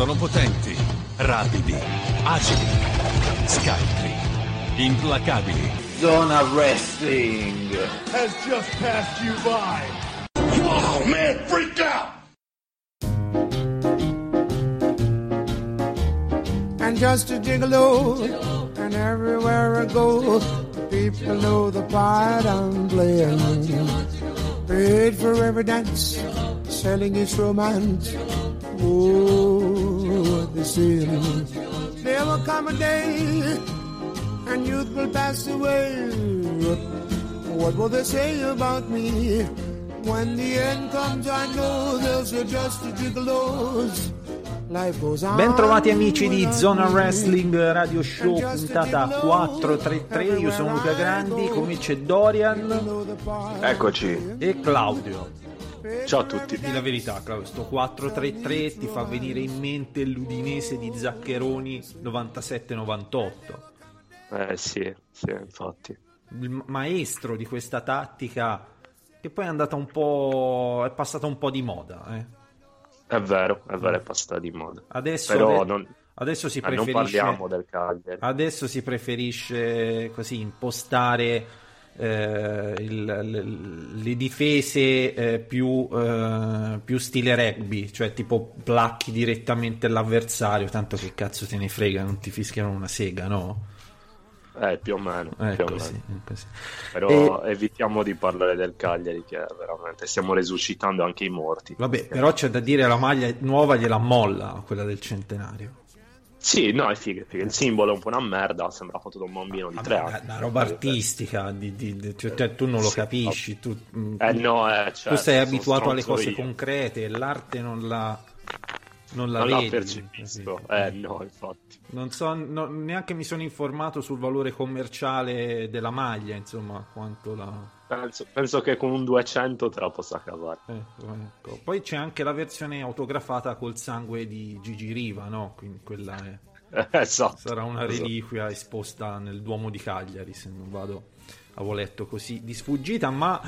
Sono potenti, rapidi, agili, scaltri, implacabili. Zona Wrestling has just passed you by. Wow, man, freak out! And just a gigolo, and everywhere I go, people know the part I'm playing. Paid for every dance, selling its romance. Oh, they say. There will come a day, and youth will pass away. What will they say about me? When the end comes, I know there's just a gigolos. Bentrovati amici di Zona Wrestling Radio Show, puntata 433. Io sono Luca Grandi, con me c'è Dorian. Eccoci. E Claudio. Ciao a tutti. Di la verità, Claudio, sto 433 ti fa venire in mente l'Udinese di Zaccheroni 97-98. Eh sì, sì, infatti. Il maestro di questa tattica che poi è andata un po'. è passata un po' di moda, eh. È vero, è vero, è passata di moda. Adesso, Però non, adesso si eh, preferisce. non parliamo del Cagliari. Adesso si preferisce così impostare eh, il, le, le difese eh, più, eh, più stile rugby, cioè tipo placchi direttamente l'avversario, tanto che cazzo te ne frega, non ti fischiano una sega, no? Eh, più o meno. È più o così, meno. così. Però evitiamo di parlare del Cagliari, che veramente stiamo resuscitando anche i morti. Vabbè, però c'è da dire la maglia nuova gliela molla, quella del centenario. Sì, no, è figo, è figo. Il simbolo è un po' una merda, sembra fatto da un bambino di tre anni. una roba artistica, di- di- di- cioè, te- tu non lo Sì, capisci, tu, mm, Eh no, eh, tu certo, sei abituato alle cose io. concrete, l'arte non la, non la Non vedi. l'ha percepito. Eh no, infatti. Non so, no- neanche mi sono informato sul valore commerciale della maglia, insomma, quanto la... Penso, penso che con un 200 te la possa cavare. eh, ecco. Poi c'è anche la versione autografata col sangue di Gigi Riva, no? Quindi quella è... esatto. Sarà una esatto. reliquia esposta nel Duomo di Cagliari, se non vado avevo letto così di sfuggita, ma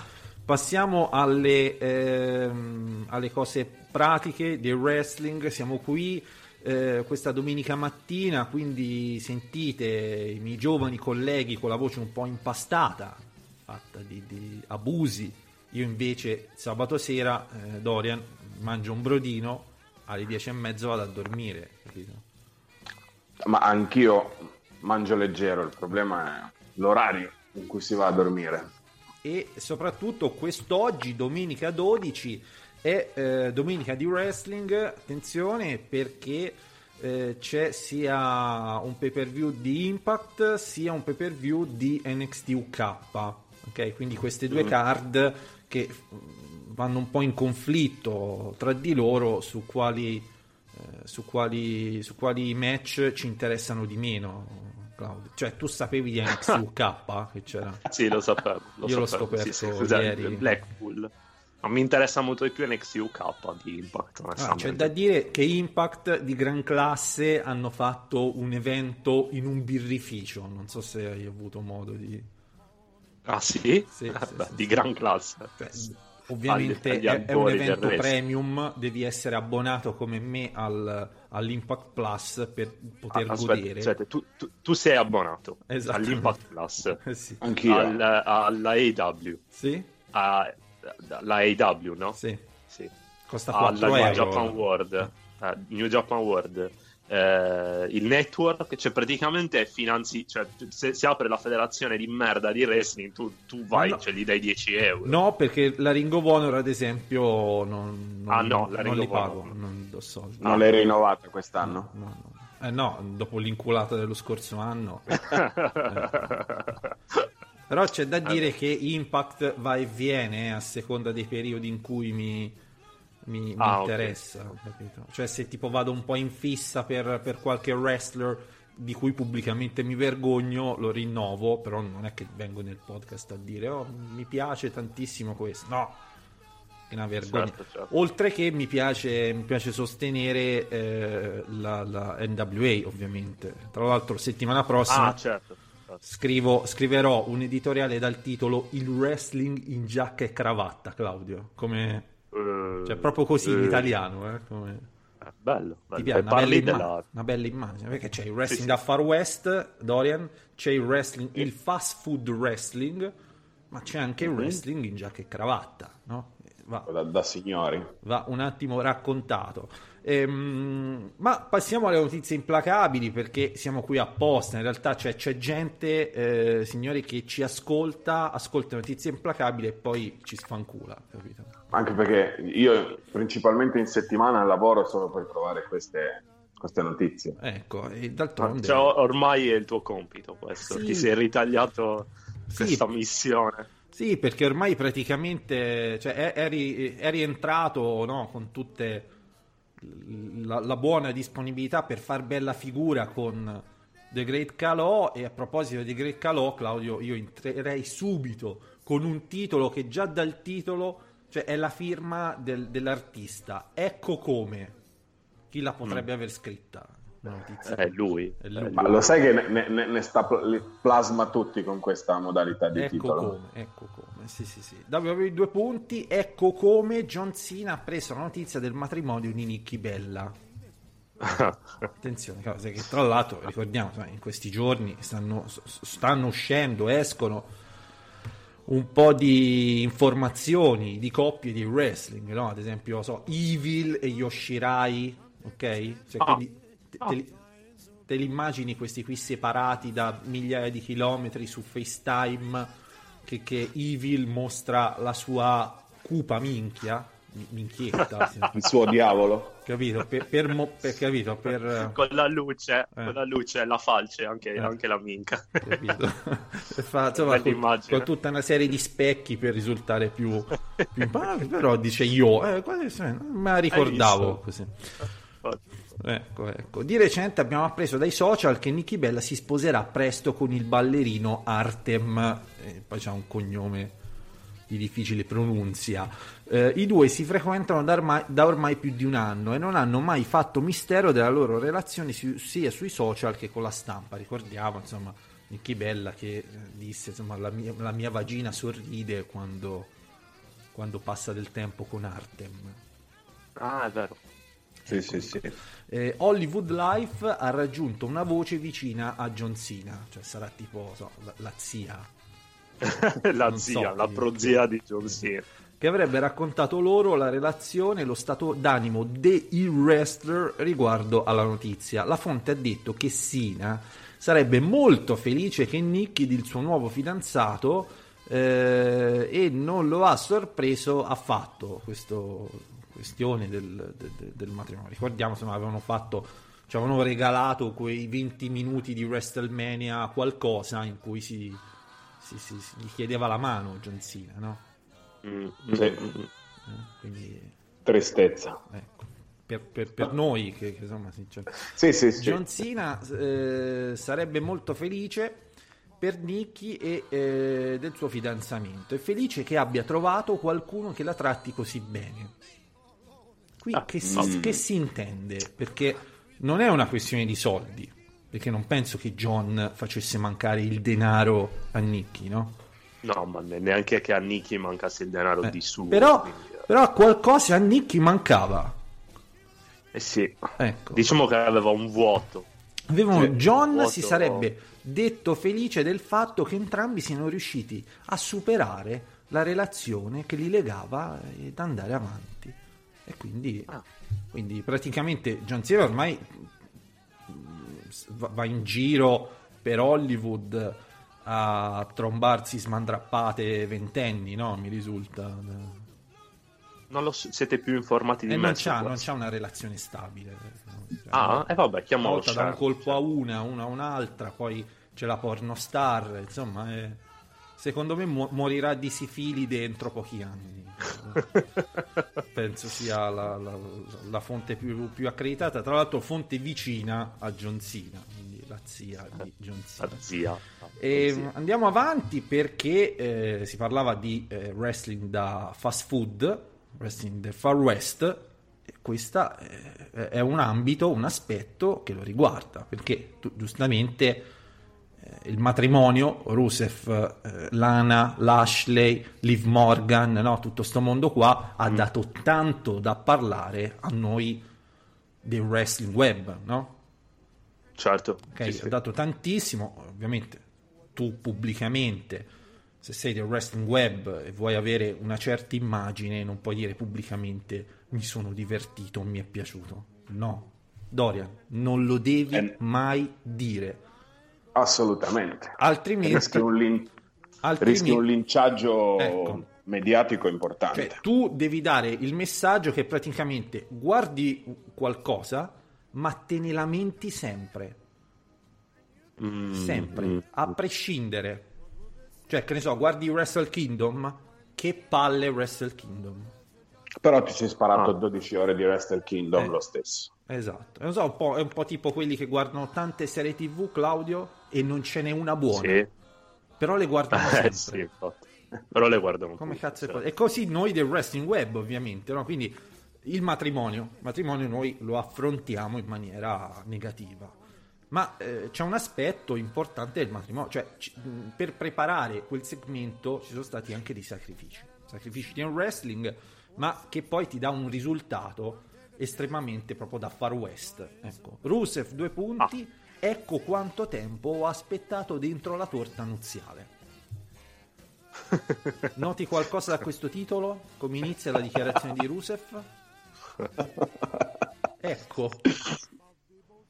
passiamo alle, ehm, alle cose pratiche del wrestling. Siamo qui eh, questa domenica mattina, quindi sentite i miei giovani colleghi con la voce un po' impastata, fatta di, di abusi. Io invece sabato sera, eh, Dorian, mangio un brodino, alle dieci e mezzo vado a dormire, capito? Ma anch'io mangio leggero, il problema è l'orario in cui si va a dormire. E soprattutto quest'oggi, domenica 12, è eh, domenica di wrestling. Attenzione perché eh, c'è sia un pay per view di Impact sia un pay per view di NXT UK. Ok, quindi queste due card che mm, vanno un po' in conflitto tra di loro su quali, eh, su quali, su quali match ci interessano di meno. Claudio. Cioè, tu sapevi di NXT UK che c'era? Sì, lo sapevo. Lo Io l'ho scoperto Sì, sì, ieri. Blackpool. Ma mi interessa molto di più NXT UK di Impact. Ah, c'è da dire che Impact di gran classe hanno fatto un evento in un birrificio. Non so se hai avuto modo di. Ah sì? Sì, Eh, sì, beh, di gran classe. Cioè, ovviamente Agli- agli è, è un evento premium. Devi essere abbonato come me al- all'Impact Plus per poter Ah, aspetta, godere. aspetta, tu, tu- tu sei abbonato Esatto. all'Impact Plus, Eh sì. Anch'io. al- alla AW, Sì? a- alla AW, no? Sì. Sì. Costa alla 4 New euro. Japan World, eh, New Japan World, eh, il network, cioè praticamente finanzi, cioè se si apre la federazione di merda di wrestling, tu, tu vai, no. cioè gli dai 10 euro. No, perché la Ring of Honor, ad esempio, non, non, Ah, no, la non Ring li pago. Non do soldi. Non l'hai rinnovata quest'anno? No, no. Eh no, dopo l'inculata dello scorso anno. Però c'è da dire che Impact va e viene eh, a seconda dei periodi in cui mi, mi- mi Ah, ok. interessa. capito? Cioè se tipo vado un po' in fissa per, per qualche wrestler di cui pubblicamente mi vergogno, lo rinnovo, però non è che vengo nel podcast a dire oh, mi piace tantissimo questo. No, che una vergogna. Certo, certo. Oltre che mi piace, mi piace sostenere eh, la, la NWA, ovviamente. Tra l'altro, settimana prossima Ah, certo. certo. scrivo, scriverò un editoriale dal titolo Il wrestling in giacca e cravatta, Claudio. Come, cioè, proprio così in eh, italiano. Eh, come- Eh, bello, bello. Piace? Una bella, della... una bella immagine perché c'è il wrestling sì. da Far West, Dorian, c'è il wrestling, il fast food wrestling, ma c'è anche Mhm. il wrestling in giacca e cravatta, no? Va, Da, da signori. va un attimo raccontato. Ehm, ma passiamo alle notizie implacabili perché siamo qui apposta. In realtà c'è, c'è gente, eh, signori, che ci ascolta, ascolta notizie implacabili e poi ci sfancula, capito? Anche perché io principalmente in settimana lavoro solo per trovare queste, queste notizie. Ecco, e d'altronde... Cioè, ormai è il tuo compito questo, Sì. ti sei ritagliato Sì. questa missione. Sì, perché ormai praticamente cioè, è, è ri- è rientrato no, con tutte la, la buona disponibilità per far bella figura con The Great Calò e a proposito di Great Calò, Claudio, io entrerei subito con un titolo che già dal titolo cioè, è la firma del- dell'artista. Ecco come. Chi la potrebbe aver scritta? La notizia. È lui. È lui. Ma lo sai che ne, ne- ne sta pl- plasma tutti con questa modalità di Ecco titolo? come, ecco come, sì sì sì. Dopo i due punti, ecco come John Cena ha preso la notizia del matrimonio di Nicky Bella. Attenzione, cose che tra l'altro ricordiamo, in questi giorni stanno, stanno uscendo, escono un po' di informazioni di coppie di wrestling, no? Ad esempio, so, Evil e Yoshirai, ok? Cioè, Ah. quindi te, te li, te li immagini questi qui separati da migliaia di chilometri su FaceTime che, che Evil mostra la sua cupa minchia, mi- minchietta. Il suo diavolo. Capito? Per, per, mo- per- capito? Per, con la luce, Eh. con la luce, la falce, anche, Eh. anche la minca. capito? Fa- insomma, con, con tutta una serie di specchi per risultare più, più ma- però dice io eh, me la ricordavo così ecco ecco di recente abbiamo appreso dai social che Nicky Bella si sposerà presto con il ballerino Artem eh, poi c'ha un cognome di difficile pronunzia Eh, i due si frequentano da ormai, da ormai più di un anno e non hanno mai fatto mistero della loro relazione si- sia sui social che con la stampa ricordiamo insomma Nicky Bella che eh, disse insomma la mia, la mia vagina sorride quando, quando passa del tempo con Artem Ah, è vero. Sì, sì, sì. eh, Hollywood Life ha raggiunto una voce vicina a John Cena cioè sarà tipo so, la, la zia la zia, so la prozia di John Cena. che avrebbe raccontato loro la relazione e lo stato d'animo del wrestler riguardo alla notizia. La fonte ha detto che Sina sarebbe molto felice che Nicky del suo nuovo fidanzato eh, e non lo ha sorpreso affatto questo questione del, de- de- del matrimonio. Ricordiamo, insomma, avevano fatto ci avevano regalato quei 20 minuti di WrestleMania qualcosa in cui si, si- si- gli chiedeva la mano John Cena, no? Mm, Sì. Eh, quindi Tristezza. ecco per, per- per noi che, che, insomma sincer- Sì, sì, sì. John Cena eh, sarebbe molto felice per Nicky e eh, del suo fidanzamento è felice che abbia trovato qualcuno che la tratti così bene qui Ah, che, si, che si intende perché non è una questione di soldi perché non penso che John facesse mancare il denaro a Nicky no? No, ma ne- neanche che a Nicky mancasse il denaro Eh, di su. però, quindi, eh. però qualcosa a Nicky mancava Eh sì, ecco diciamo che aveva un vuoto. Avevano, Cioè, John vuoto- si sarebbe detto felice del fatto che entrambi siano riusciti a superare la relazione che li legava ed andare avanti. E quindi, Ah. quindi praticamente John Cena ormai va in giro per Hollywood a trombarsi smandrappate ventenni, no? Mi risulta. Non lo so- siete più informati di E me. non c'ha, non c'ha una relazione stabile. no? Cioè, Ah, e vabbè, una chiamalo volta da un colpo a una, una a un'altra, poi c'è la pornostar, insomma, è- secondo me mu- morirà di sifilide entro pochi anni. Penso sia la, la- la fonte più, più accreditata, tra l'altro fonte vicina a John Cena, quindi la zia di John Cena. Zia. E Zia. andiamo avanti perché eh, si parlava di eh, wrestling da fast food, wrestling del Far West, questo è un ambito, un aspetto che lo riguarda, perché tu- giustamente eh, il matrimonio, Rusev, eh, Lana, Lashley, Liv Morgan, no, tutto sto mondo qua ha dato tanto da parlare a noi del wrestling web, no? Certo. Ok, sì, sì. ha dato tantissimo, ovviamente tu pubblicamente, se sei del wrestling web e vuoi avere una certa immagine, non puoi dire pubblicamente mi sono divertito, mi è piaciuto. No, Dorian, non lo devi Eh. mai dire. Assolutamente. Altrimenti, Rischi un, lin- altrimenti- rischi un linciaggio Ecco. mediatico importante. Cioè, tu devi dare il messaggio che praticamente guardi qualcosa, ma te ne lamenti sempre. Mm, Sempre, mm. a prescindere. Cioè, che ne so, guardi Wrestle Kingdom, che palle Wrestle Kingdom. Però ti sei sparato Ah. 12 ore di Wrestle Kingdom Eh. lo stesso. Esatto. Non so, un è un po' tipo quelli che guardano tante serie TV, Claudio, e non ce n'è una buona. Sì. Però le guardano Eh, sempre. sì. Però le guardano Come tutte, cazzo è possibile? E così noi del wrestling web, ovviamente, no? Quindi il matrimonio, il matrimonio noi lo affrontiamo in maniera negativa. Ma eh, c'è un aspetto importante del matrimonio, cioè ci- mh, per preparare quel segmento ci sono stati anche dei sacrifici, sacrifici nel wrestling, ma che poi ti dà un risultato estremamente proprio da far west. Ecco, Rusev due punti, ecco quanto tempo ho aspettato dentro la torta nuziale. Noti qualcosa da questo titolo? Come inizia la dichiarazione di Rusev? Ecco,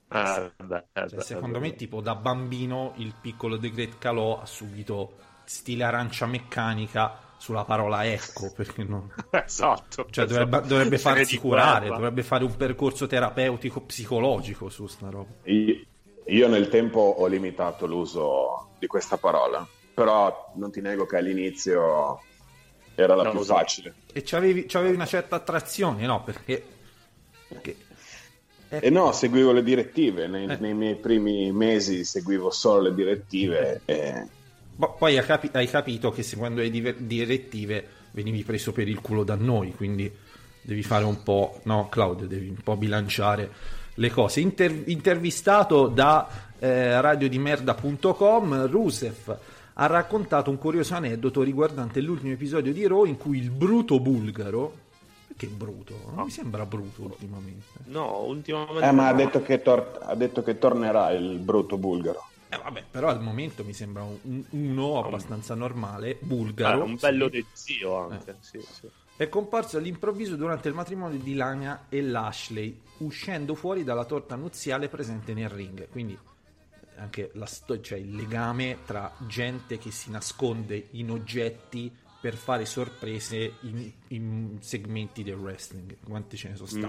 beh, eh, cioè, secondo me tipo da bambino il piccolo The Great Calò ha subito stile arancia meccanica sulla parola ecco, perché non... Esatto. Cioè Esatto. dovrebbe, dovrebbe farsi curare, guerra. dovrebbe fare un percorso terapeutico psicologico su sta roba. Io, io nel tempo ho limitato l'uso di questa parola, però non ti nego che all'inizio era la No, più facile. E c'avevi, c'avevi una certa attrazione, no? Perché... perché E no, seguivo le direttive, nei, Eh. nei miei primi mesi seguivo solo le direttive e Bo- Poi hai, capi- hai capito che seguendo le diver- direttive venivi preso per il culo da noi, quindi devi fare un po', no Claudio, devi un po' bilanciare le cose. Inter- intervistato da eh, radiodimerda.com, Rusev ha raccontato un curioso aneddoto riguardante l'ultimo episodio di Raw in cui il bruto bulgaro, perché bruto? Non mi sembra bruto ultimamente. No, ultimamente... Eh, ma ha no. detto, che tor- ha detto che tornerà il brutto bulgaro. Eh, vabbè, però al momento mi sembra un- uno abbastanza normale, Eh, bulgaro. un bello sì. zio anche, sì, sì. È comparso all'improvviso durante il matrimonio di Lania e Lashley, uscendo fuori dalla torta nuziale presente nel ring. Quindi anche la sto- cioè il legame tra gente che si nasconde in oggetti per fare sorprese in, in segmenti del wrestling. Quanti ce ne sono Mm.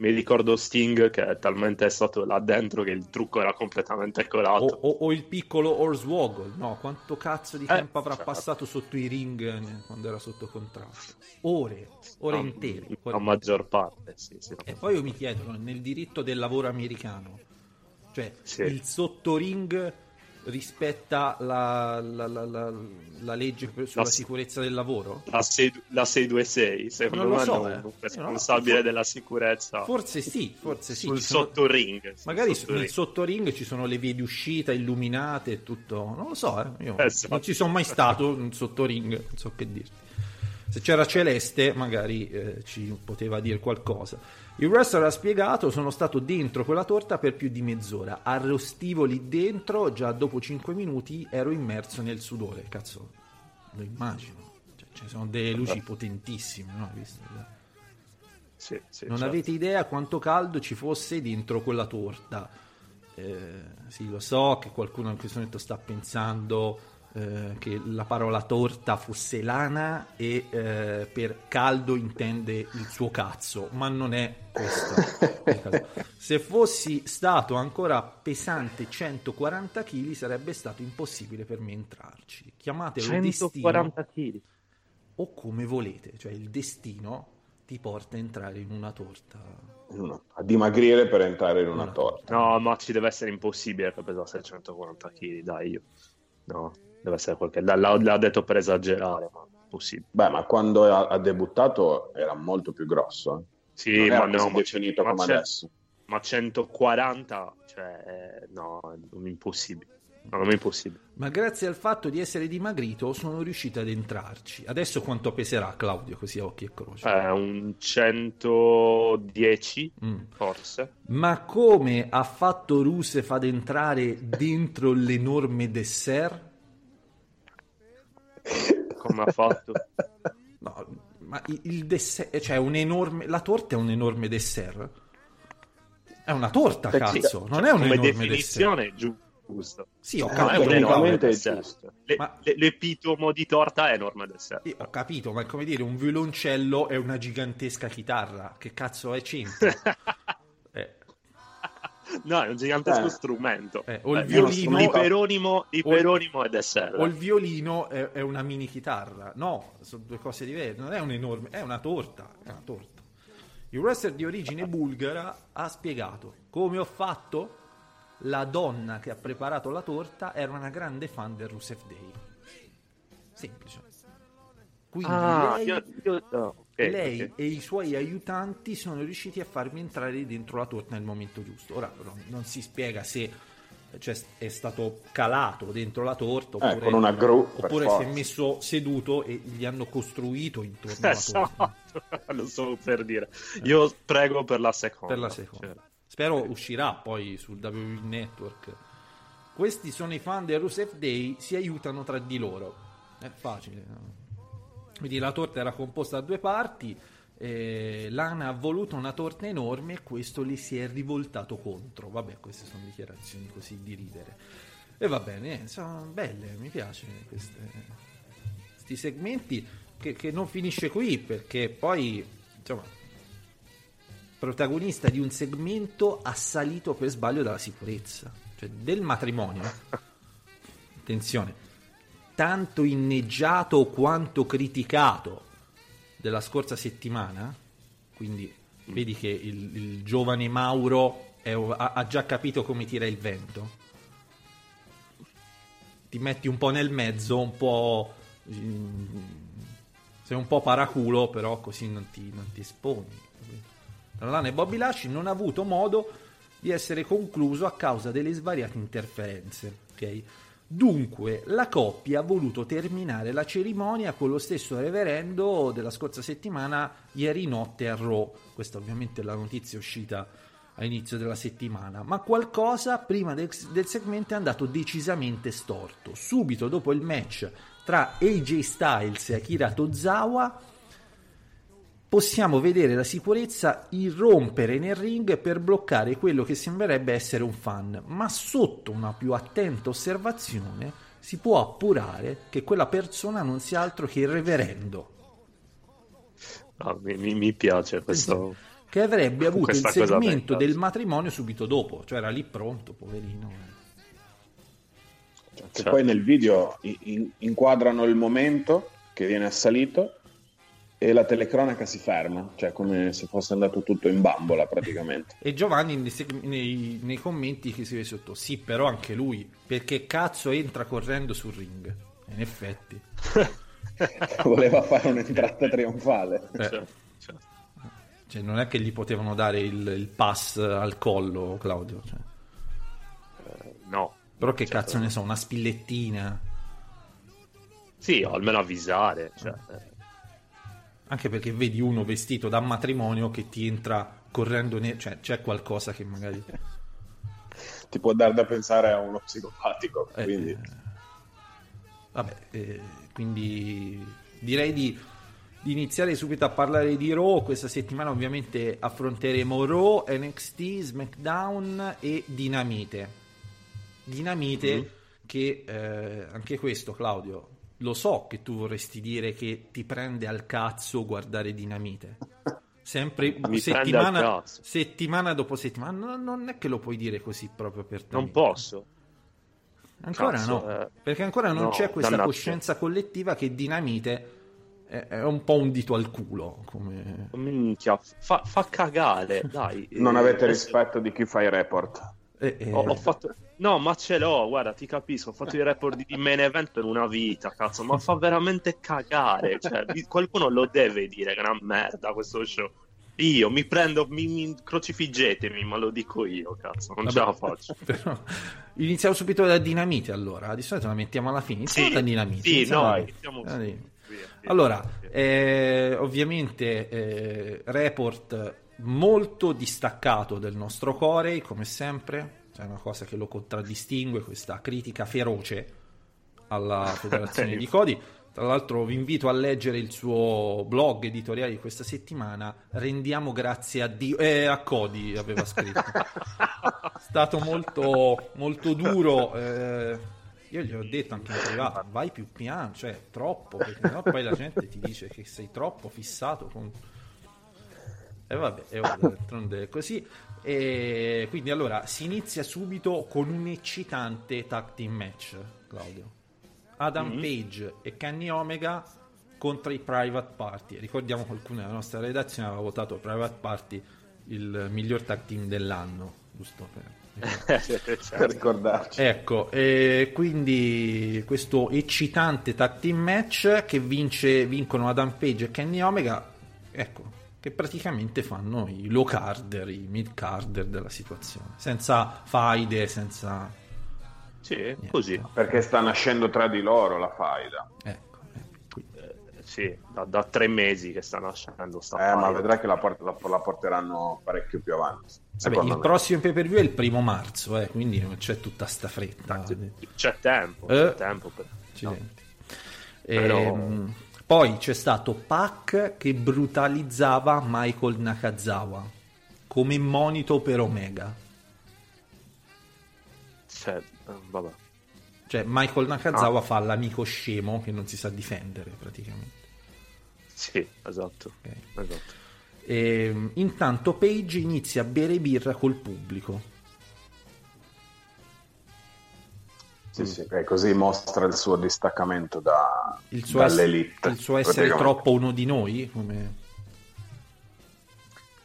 Mi ricordo Sting che è talmente stato là dentro che il trucco era completamente O, colato. o- o il piccolo Hornswoggle, no? Quanto cazzo di tempo avrà certo. passato sotto i ring eh, quando era sotto contratto? Ore, ore No, intere. La maggior parte, sì, sì. E poi io mi chiedo, nel diritto del lavoro americano, cioè Sì. il sottoring rispetta la, la- la- la- la legge sulla La- sicurezza del lavoro? La, 6, la 626, secondo Non lo me so, non- eh. responsabile no, della sicurezza Forse sì, forse sì. sul sono- sottoring. Magari sottoring. nel sottoring ci sono le vie di uscita illuminate e tutto. Non lo so, eh. Io Esatto. non ci sono mai stato in sottoring, non so che dirti. Se c'era Celeste, magari eh, ci poteva dire qualcosa. Il wrestler ha spiegato: Sono stato dentro quella torta per più di mezz'ora. Arrostivo lì dentro, già dopo 5 minuti ero immerso nel sudore. Cazzo, lo immagino. Cioè, ci sono delle luci potentissime, no? Visto? Sì, sì, Non certo. avete idea quanto caldo ci fosse dentro quella torta. Eh, sì, lo so che qualcuno in questo momento sta pensando eh, che la parola torta fosse lana e eh, per caldo intende il suo cazzo, ma non è questo. Se fossi stato ancora pesante 140 kg sarebbe stato impossibile per me entrarci. Chiamatelo destino 140 kg. o come volete, cioè il destino ti porta a entrare in una torta. No, a dimagrire per entrare in una Una torta. No, ma ci deve essere impossibile che pesasse 140 kg, dai io. No, deve essere qualche... L'ha, l'ha detto per esagerare, ma impossibile. Beh, ma quando ha, ha debuttato era molto più grosso. eh. Sì, non ma no, così ma, definito ma come c'è- adesso. ma 140, cioè, no, è impossibile. No, non è impossibile. Ma grazie al fatto di essere dimagrito sono riuscito ad entrarci. Adesso quanto peserà Claudio, così a occhi e croce? Eh, un 110, Mm. forse. Ma come ha fatto Rusev ad entrare dentro l'enorme dessert? Come ha fatto? No, ma il, dessert, cioè un enorme, la torta è un enorme dessert? È una torta, Perché- cazzo, non cioè, è un come enorme dessert. definizione giusto. Sì, ho Eh, capito, un enorme tecnicamente è dessert. giusto. Le- Ma- le- l'epitomo di torta è enorme dessert. Sì, ho capito, ma è come dire un violoncello è una gigantesca chitarra. Che cazzo è c'entra? No, è un gigantesco Eh. strumento. Eh, o il Eh, violino- L'iperonimo, l'iperonimo è dessert. o il violino è, è una mini chitarra. No, sono due cose diverse. Non è un enorme, è una torta. È una torta. Il wrestler di origine bulgara ha spiegato come ho fatto. La donna che ha preparato la torta era una grande fan del Rusev Day. Semplice. Quindi Ah, lei, io- io- no, ok, lei ok. e i suoi aiutanti sono riusciti a farmi entrare dentro la torta nel momento giusto. Ora però non si spiega se cioè, è stato calato dentro la torta Eh, oppure, con una gru, oppure si è forza. messo seduto e gli hanno costruito intorno alla torta. Esatto, lo stavo per dire. Io prego per la seconda. per la seconda. Cioè, Spero uscirà poi sul WWE Network. Questi sono i fan del Rusev Day, si aiutano tra di loro. È facile. no? Quindi la torta era composta da due parti. eh, Lana ha voluto una torta enorme e questo le si è rivoltato contro. Vabbè, queste sono dichiarazioni così di ridere. E va bene, eh, sono belle, mi queste, questi segmenti che, che non finisce qui perché poi insomma protagonista di un segmento assalito per sbaglio dalla sicurezza, cioè del matrimonio. Attenzione, tanto inneggiato quanto criticato della scorsa settimana, quindi vedi che il, il giovane Mauro è- ha, ha già capito come tira il vento. Ti metti un po' nel mezzo, un po'... mm, sei un po' paraculo, però così non ti, non ti esponi. Lana e Bobby Lashley non ha avuto modo di essere concluso a causa delle svariate interferenze. ok? Dunque, la coppia ha voluto terminare la cerimonia con lo stesso reverendo della scorsa settimana, ieri notte a Raw. Questa ovviamente è la notizia uscita all'inizio della settimana, ma qualcosa prima del, del segmento è andato decisamente storto. Subito dopo il match tra AJ Styles e Akira Tozawa, possiamo vedere la sicurezza irrompere nel ring per bloccare quello che sembrerebbe essere un fan, ma sotto una più attenta osservazione si può appurare che quella persona non sia altro che il reverendo, no, mi, mi- mi piace questo. che avrebbe avuto il segmento del matrimonio subito dopo, cioè era lì pronto, poverino. Che Certo. poi nel video in- in- inquadrano il momento che viene assalito e la telecronaca si ferma, cioè come se fosse andato tutto in bambola praticamente. E Giovanni nei, nei- commenti che si vede sotto, sì, però anche lui, perché cazzo entra correndo sul ring? In effetti. Voleva fare un'entrata trionfale. Eh. Cioè, cioè, Cioè, non è che gli potevano dare il, il pass al collo, Claudio. cioè. no. Però che Certo. cazzo ne so, una spillettina. Sì, o almeno avvisare. Cioè, eh, Anche perché vedi uno vestito da matrimonio che ti entra correndo, ne- cioè c'è qualcosa che magari... Ti può dar da pensare a uno psicopatico, eh, quindi eh, vabbè, eh, quindi direi di, di iniziare subito a parlare di Raw. Questa settimana ovviamente affronteremo Raw, NXT, SmackDown e Dinamite. Dinamite Mm. che eh, anche questo Claudio lo so che tu vorresti dire che ti prende al cazzo guardare Dinamite sempre settimana, settimana dopo settimana no, non è che lo puoi dire così proprio per te non posso. ancora Cazzo, no eh, perché ancora non no, c'è questa dannazione. coscienza collettiva che Dinamite è, è un po' un dito al culo come... Minchia, fa, fa cagare, dai. non Eh, avete eh, rispetto di chi fa i report. Eh, eh, Ho, ho fatto... No, ma ce l'ho, guarda, ti capisco. Ho fatto i report di main event per una vita, cazzo, ma fa veramente cagare. Cioè, qualcuno lo deve dire che è una merda questo show. Io mi prendo, mi, mi crocifiggetemi, ma lo dico io, cazzo, non Vabbè, ce la faccio. però- iniziamo subito da dinamite allora. Di solito la mettiamo alla fine. Iniziamo Sì, da dinamite. sì, iniziamo no, iniziamo dinamite. via, via. Allora, eh, ovviamente eh, report molto distaccato del nostro core, come sempre, c'è una cosa che lo contraddistingue, questa critica feroce alla Federazione di Codi. Tra l'altro vi invito a leggere il suo blog editoriale di questa settimana, rendiamo grazie a Dio, eh, a Codi aveva scritto. È stato molto, molto duro. eh, io gli ho detto anche in privato, vai più piano, cioè troppo, perché sennò poi la gente ti dice che sei troppo fissato con... E vabbè, e d'altronde è così. E quindi allora si inizia subito con un eccitante tag team match, Claudio. Adam Page e Kenny Omega contro i Private Party. Ricordiamo qualcuno della nostra redazione aveva votato Private Party il miglior tag team dell'anno, giusto per per ricordarci. Ecco, e quindi questo eccitante tag team match che vince, vincono Adam Page e Kenny Omega, ecco, che praticamente fanno i low carder, i mid carder della situazione, senza faide, senza... Sì, così. Perché sta nascendo tra di loro la faida. Ecco, ecco, qui. Eh, sì, da, da tre mesi che sta nascendo sta Eh, ma faida. vedrai che la, port- la- la porteranno parecchio più avanti. Vabbè, il me. prossimo pay per view è il primo marzo, eh, quindi non c'è tutta sta fretta. C'è tempo, Eh. c'è tempo per... Accidenti. Però- Ehm, poi c'è stato Pac che brutalizzava Michael Nakazawa come monito per Omega. Cioè, eh, vabbè. Cioè, Michael Nakazawa fa l'amico scemo che non si sa difendere praticamente. Sì, esatto. Ok. esatto. Ehm, intanto Page inizia a bere birra col pubblico. Sì, sì, e così mostra il suo distaccamento da, Il suo, dall'elite. il suo essere troppo uno di noi. Come...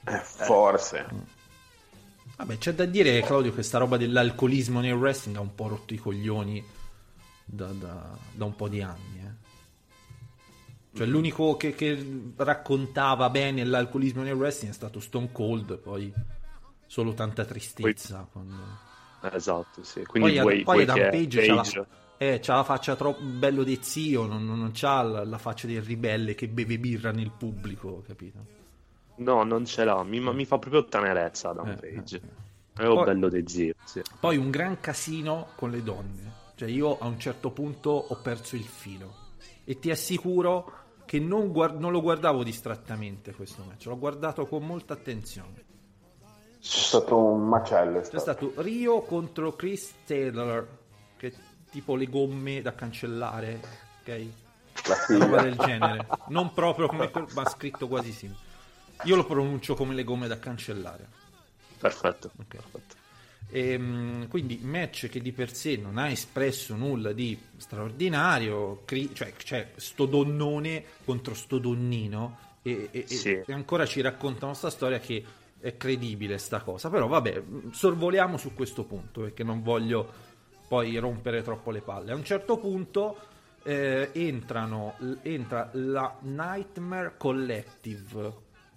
Eh, forse. Vabbè, c'è da dire, Claudio, che sta roba dell'alcolismo nel wrestling ha un po' rotto i coglioni da, da- da un po' di anni. eh. Cioè, l'unico che, che raccontava bene l'alcolismo nel wrestling è stato Stone Cold, poi solo tanta tristezza. quando- Esatto, sì. Quindi Poi, vuoi, poi che Page, c'ha, Page- la, eh, c'ha la faccia troppo bello de zio, non, non, c'ha la, la faccia del ribelle che beve birra nel pubblico, capito? No, non ce l'ha. Mi, mi fa proprio tenerezza Adam Eh, Page. eh, È un bello di zio, sì. Poi un gran casino con le donne. Cioè io a un certo punto ho perso il filo. E ti assicuro che non, guard- non lo guardavo distrattamente questo match, l'ho guardato con molta attenzione. C'è stato un macello. C'è stato. stato Rio contro Chris Taylor, che tipo le gomme da cancellare, ok? La Una roba del genere. Non proprio come quel, ma scritto quasi simile. Io lo pronuncio come le gomme da cancellare. Perfetto. Ok. perfetto. Ehm, quindi match che di per sé non ha espresso nulla di straordinario, cri- cioè c'è sto donnone contro sto donnino e, e- e- Sì. e ancora ci raccontano sta storia che è credibile sta cosa, però vabbè, sorvoliamo su questo punto perché non voglio poi rompere troppo le palle. A un certo punto eh, entrano, entra la Nightmare Collective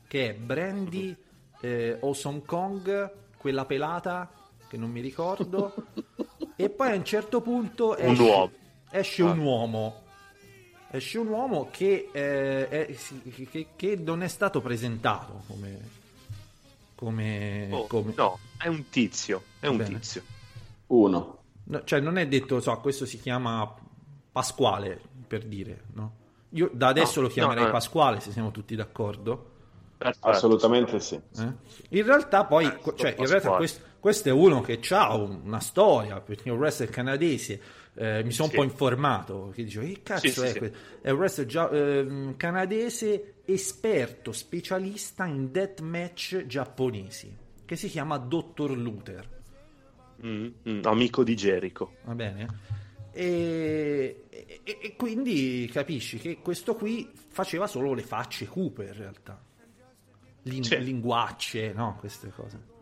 che è Brandy eh, Awesome Kong, quella pelata che non mi ricordo, e poi a un certo punto Un esce, uomo. esce un uomo. Esce un uomo che, eh, è- che- che non è stato presentato come. Come, Oh, come- No, è un tizio. È un Bene. tizio. Uno. No, cioè, non è detto, so, questo si chiama Pasquale per dire, no? Io da adesso No, lo chiamerei no, no. Pasquale, se siamo tutti d'accordo. Perfetto. Assolutamente sì. Eh? In realtà poi, Eh, cioè, in realtà questo, questo è uno che ha una storia, perché è un wrestler canadese, eh, mi sono Sì. un po' informato, che dicevo, che cazzo Sì, è sì. questo? È un wrestler gia- ehm, canadese esperto, specialista in deathmatch giapponesi, che si chiama Dr. Luther. Mm, mm, amico di Jericho. Va bene? E, e- e quindi capisci che questo qui faceva solo le facce cupe in realtà. Lin- Sì. Linguacce, no? Queste cose.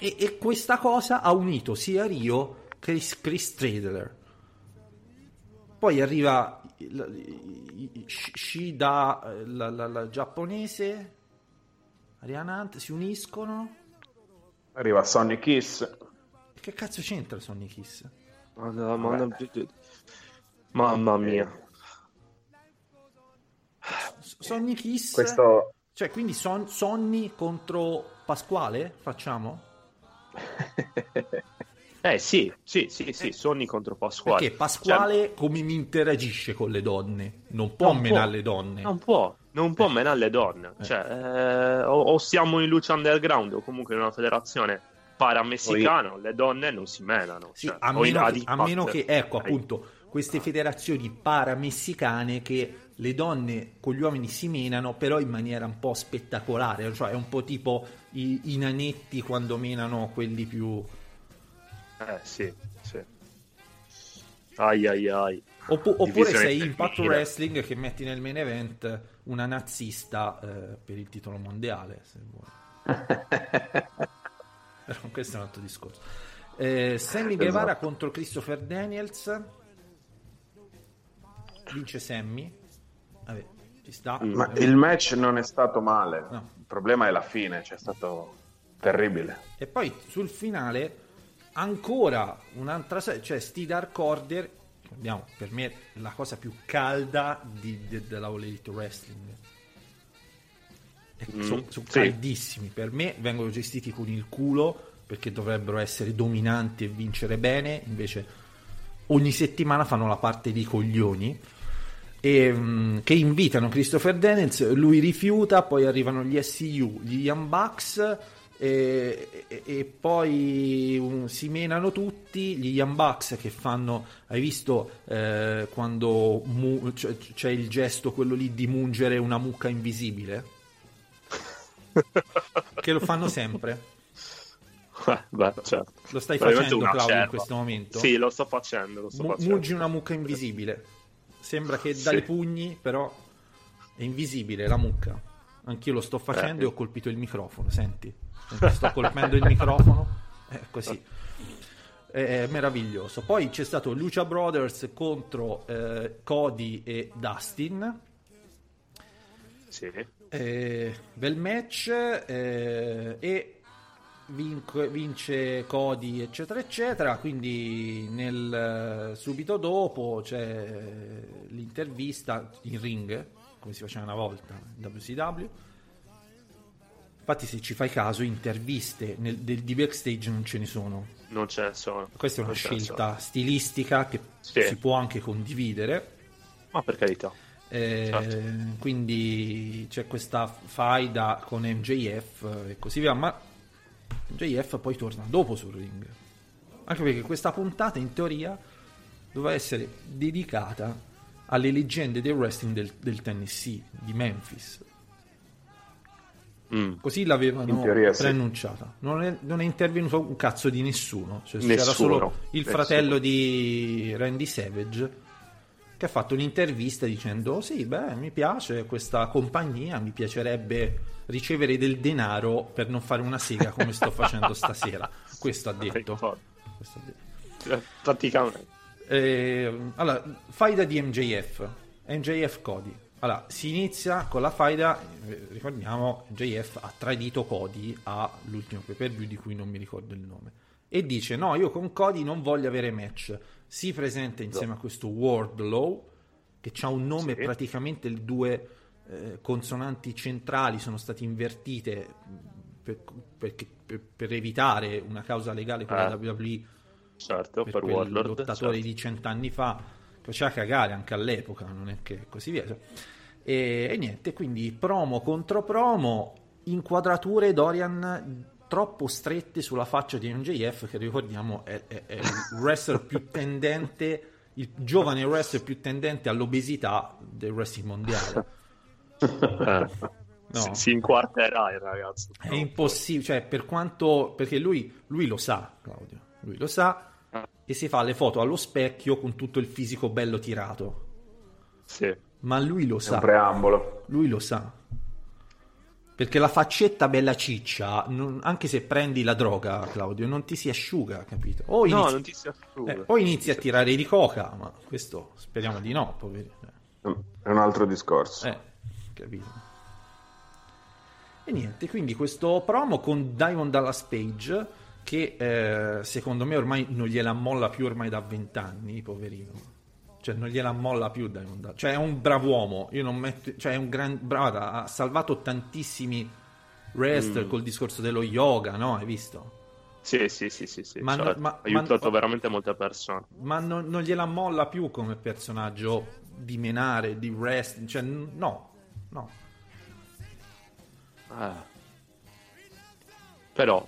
E, e questa cosa ha unito sia Rio Chris, Chris Stradler. Poi arriva Shida, la, la- la giapponese, Ariana Hunt si uniscono. Arriva Sonny Kiss. Che cazzo c'entra Sonny Kiss? Madonna, madonna, Mamma mia. S- Sonny Kiss. Questo... Cioè, quindi Son- Sonny contro Pasquale? Facciamo? Eh sì, sì, sì, sì, Sonny contro Pasquale. Perché Pasquale Cioè, come mi interagisce con le donne? Non può Non menare può. le donne. non può, non può menare le donne. Cioè, eh, o, o siamo in luce underground o comunque in una federazione paramessicana, le donne non si menano. Sì, cioè, a, meno, Adi a meno che, ecco, Eh, appunto, queste federazioni paramessicane che le donne con gli uomini si menano, però in maniera un po' spettacolare, cioè è un po' tipo i, i nanetti quando menano quelli più... Eh sì, sì. Ai ai ai. Oppu- oppure sei Impact. Wrestling che metti nel main event una nazista eh, per il titolo mondiale, se vuoi. Però questo è un altro discorso. Eh, Sammy Guevara Esatto. contro Christopher Daniels. Vince Sammy. Vabbè, ci sta. Mm. Ma il match non è stato male. No. Il problema è la fine, c'è stato terribile. E poi sul finale ancora un'altra serie, cioè Steve Dark Order, ricordiamo, per me la cosa più calda di- de- della All Elite Wrestling. Mm, sono sì. caldissimi, per me vengono gestiti con il culo perché dovrebbero essere dominanti e vincere bene, invece ogni settimana fanno la parte di coglioni e, mm, che invitano Christopher Daniels, lui rifiuta, poi arrivano gli SCU, gli Young Bucks e, e- e poi um, si menano tutti gli Young Bucks che fanno hai visto eh, quando mu- c'è, c'è il gesto quello lì di mungere una mucca invisibile che lo fanno sempre Eh, Beh, certo. lo stai facendo Claudio in cerva. questo momento Sì, lo sto facendo, lo sto facendo. mungi una mucca invisibile. Sembra che Sì. dai pugni, però è invisibile la mucca. Anch'io lo sto facendo Eh. e ho colpito il microfono. Senti, sto colpendo il microfono. È così. È meraviglioso. Poi c'è stato Lucia Brothers contro eh, Cody e Dustin. Sì. Eh, bel match eh, e vinc- vince Cody eccetera eccetera quindi nel, subito dopo c'è l'intervista in ring come si faceva una volta in WCW infatti se ci fai caso interviste nel, del, di backstage non ce ne sono Non ce ne sono. questa è una scelta stilistica che Sì. si può anche condividere. Ma per carità. eh, Certo. quindi c'è questa faida con MJF e così via, ma MJF poi torna dopo sul ring. Anche perché questa puntata in teoria doveva essere dedicata alle leggende del wrestling del, del Tennessee, di Memphis. Mm. Così l'avevano teoria sì. preannunciata. Non è, non è intervenuto un cazzo di nessuno. Cioè, c'era Nessuno. solo il Nessuno. fratello di Randy Savage che ha fatto un'intervista dicendo "Oh, sì, beh, mi piace questa compagnia, mi piacerebbe ricevere del denaro per non fare una sega come sto facendo stasera". Questo ha detto. Questo ha detto. Eh, Praticamente. Eh, allora, faida di MJF, MJF Cody. Allora, si inizia con la faida, eh, ricordiamo, MJF ha tradito Cody all'ultimo pay per view di cui non mi ricordo il nome. E dice, no, io con Cody non voglio avere match. Si presenta insieme a questo Wardlow, che ha un nome, Sì. praticamente le due eh, consonanti centrali sono state invertite per, perché- per- per evitare una causa legale con la Eh. WWE Certo, per per, Warlord. lottatore certo. di cent'anni fa faceva cagare anche all'epoca, non è che così via. E, e niente, quindi promo contro promo, inquadrature Dorian troppo strette sulla faccia di MJF, che ricordiamo è, è- è il wrestler più tendente, il giovane wrestler più tendente all'obesità del wrestling mondiale. Eh. No. Si, si inquarterà il ragazzo. È impossibile, cioè per quanto perché lui, lui lo sa, Claudio, lui lo sa e si fa le foto allo specchio con tutto il fisico bello tirato. Sì. Ma lui lo È un sa, preambolo. lui lo sa. Perché la faccetta bella ciccia, non- anche se prendi la droga, Claudio, non ti si asciuga, capito? O No, inizi, non ti si asciuga. eh, o inizi a tirare di coca, ma questo speriamo di no, poveri. È un altro discorso. Eh, capito. E niente, quindi questo promo con Diamond Dallas Page, che eh, secondo me ormai non gliela molla più ormai da vent'anni, poverino. Cioè, non gliela molla più Diamond. Cioè, è un bravo uomo. Io non metto... Cioè, è un gran... Bravo, ha salvato tantissimi wrestler Mm. col discorso dello yoga, no? Hai visto? Sì, sì, sì, sì, sì, Ma no- certo. ma- ha aiutato ma- veramente molte persone. Ma non, non gliela molla più come personaggio di menare, di wrestling. Cioè, no, no. Eh. Però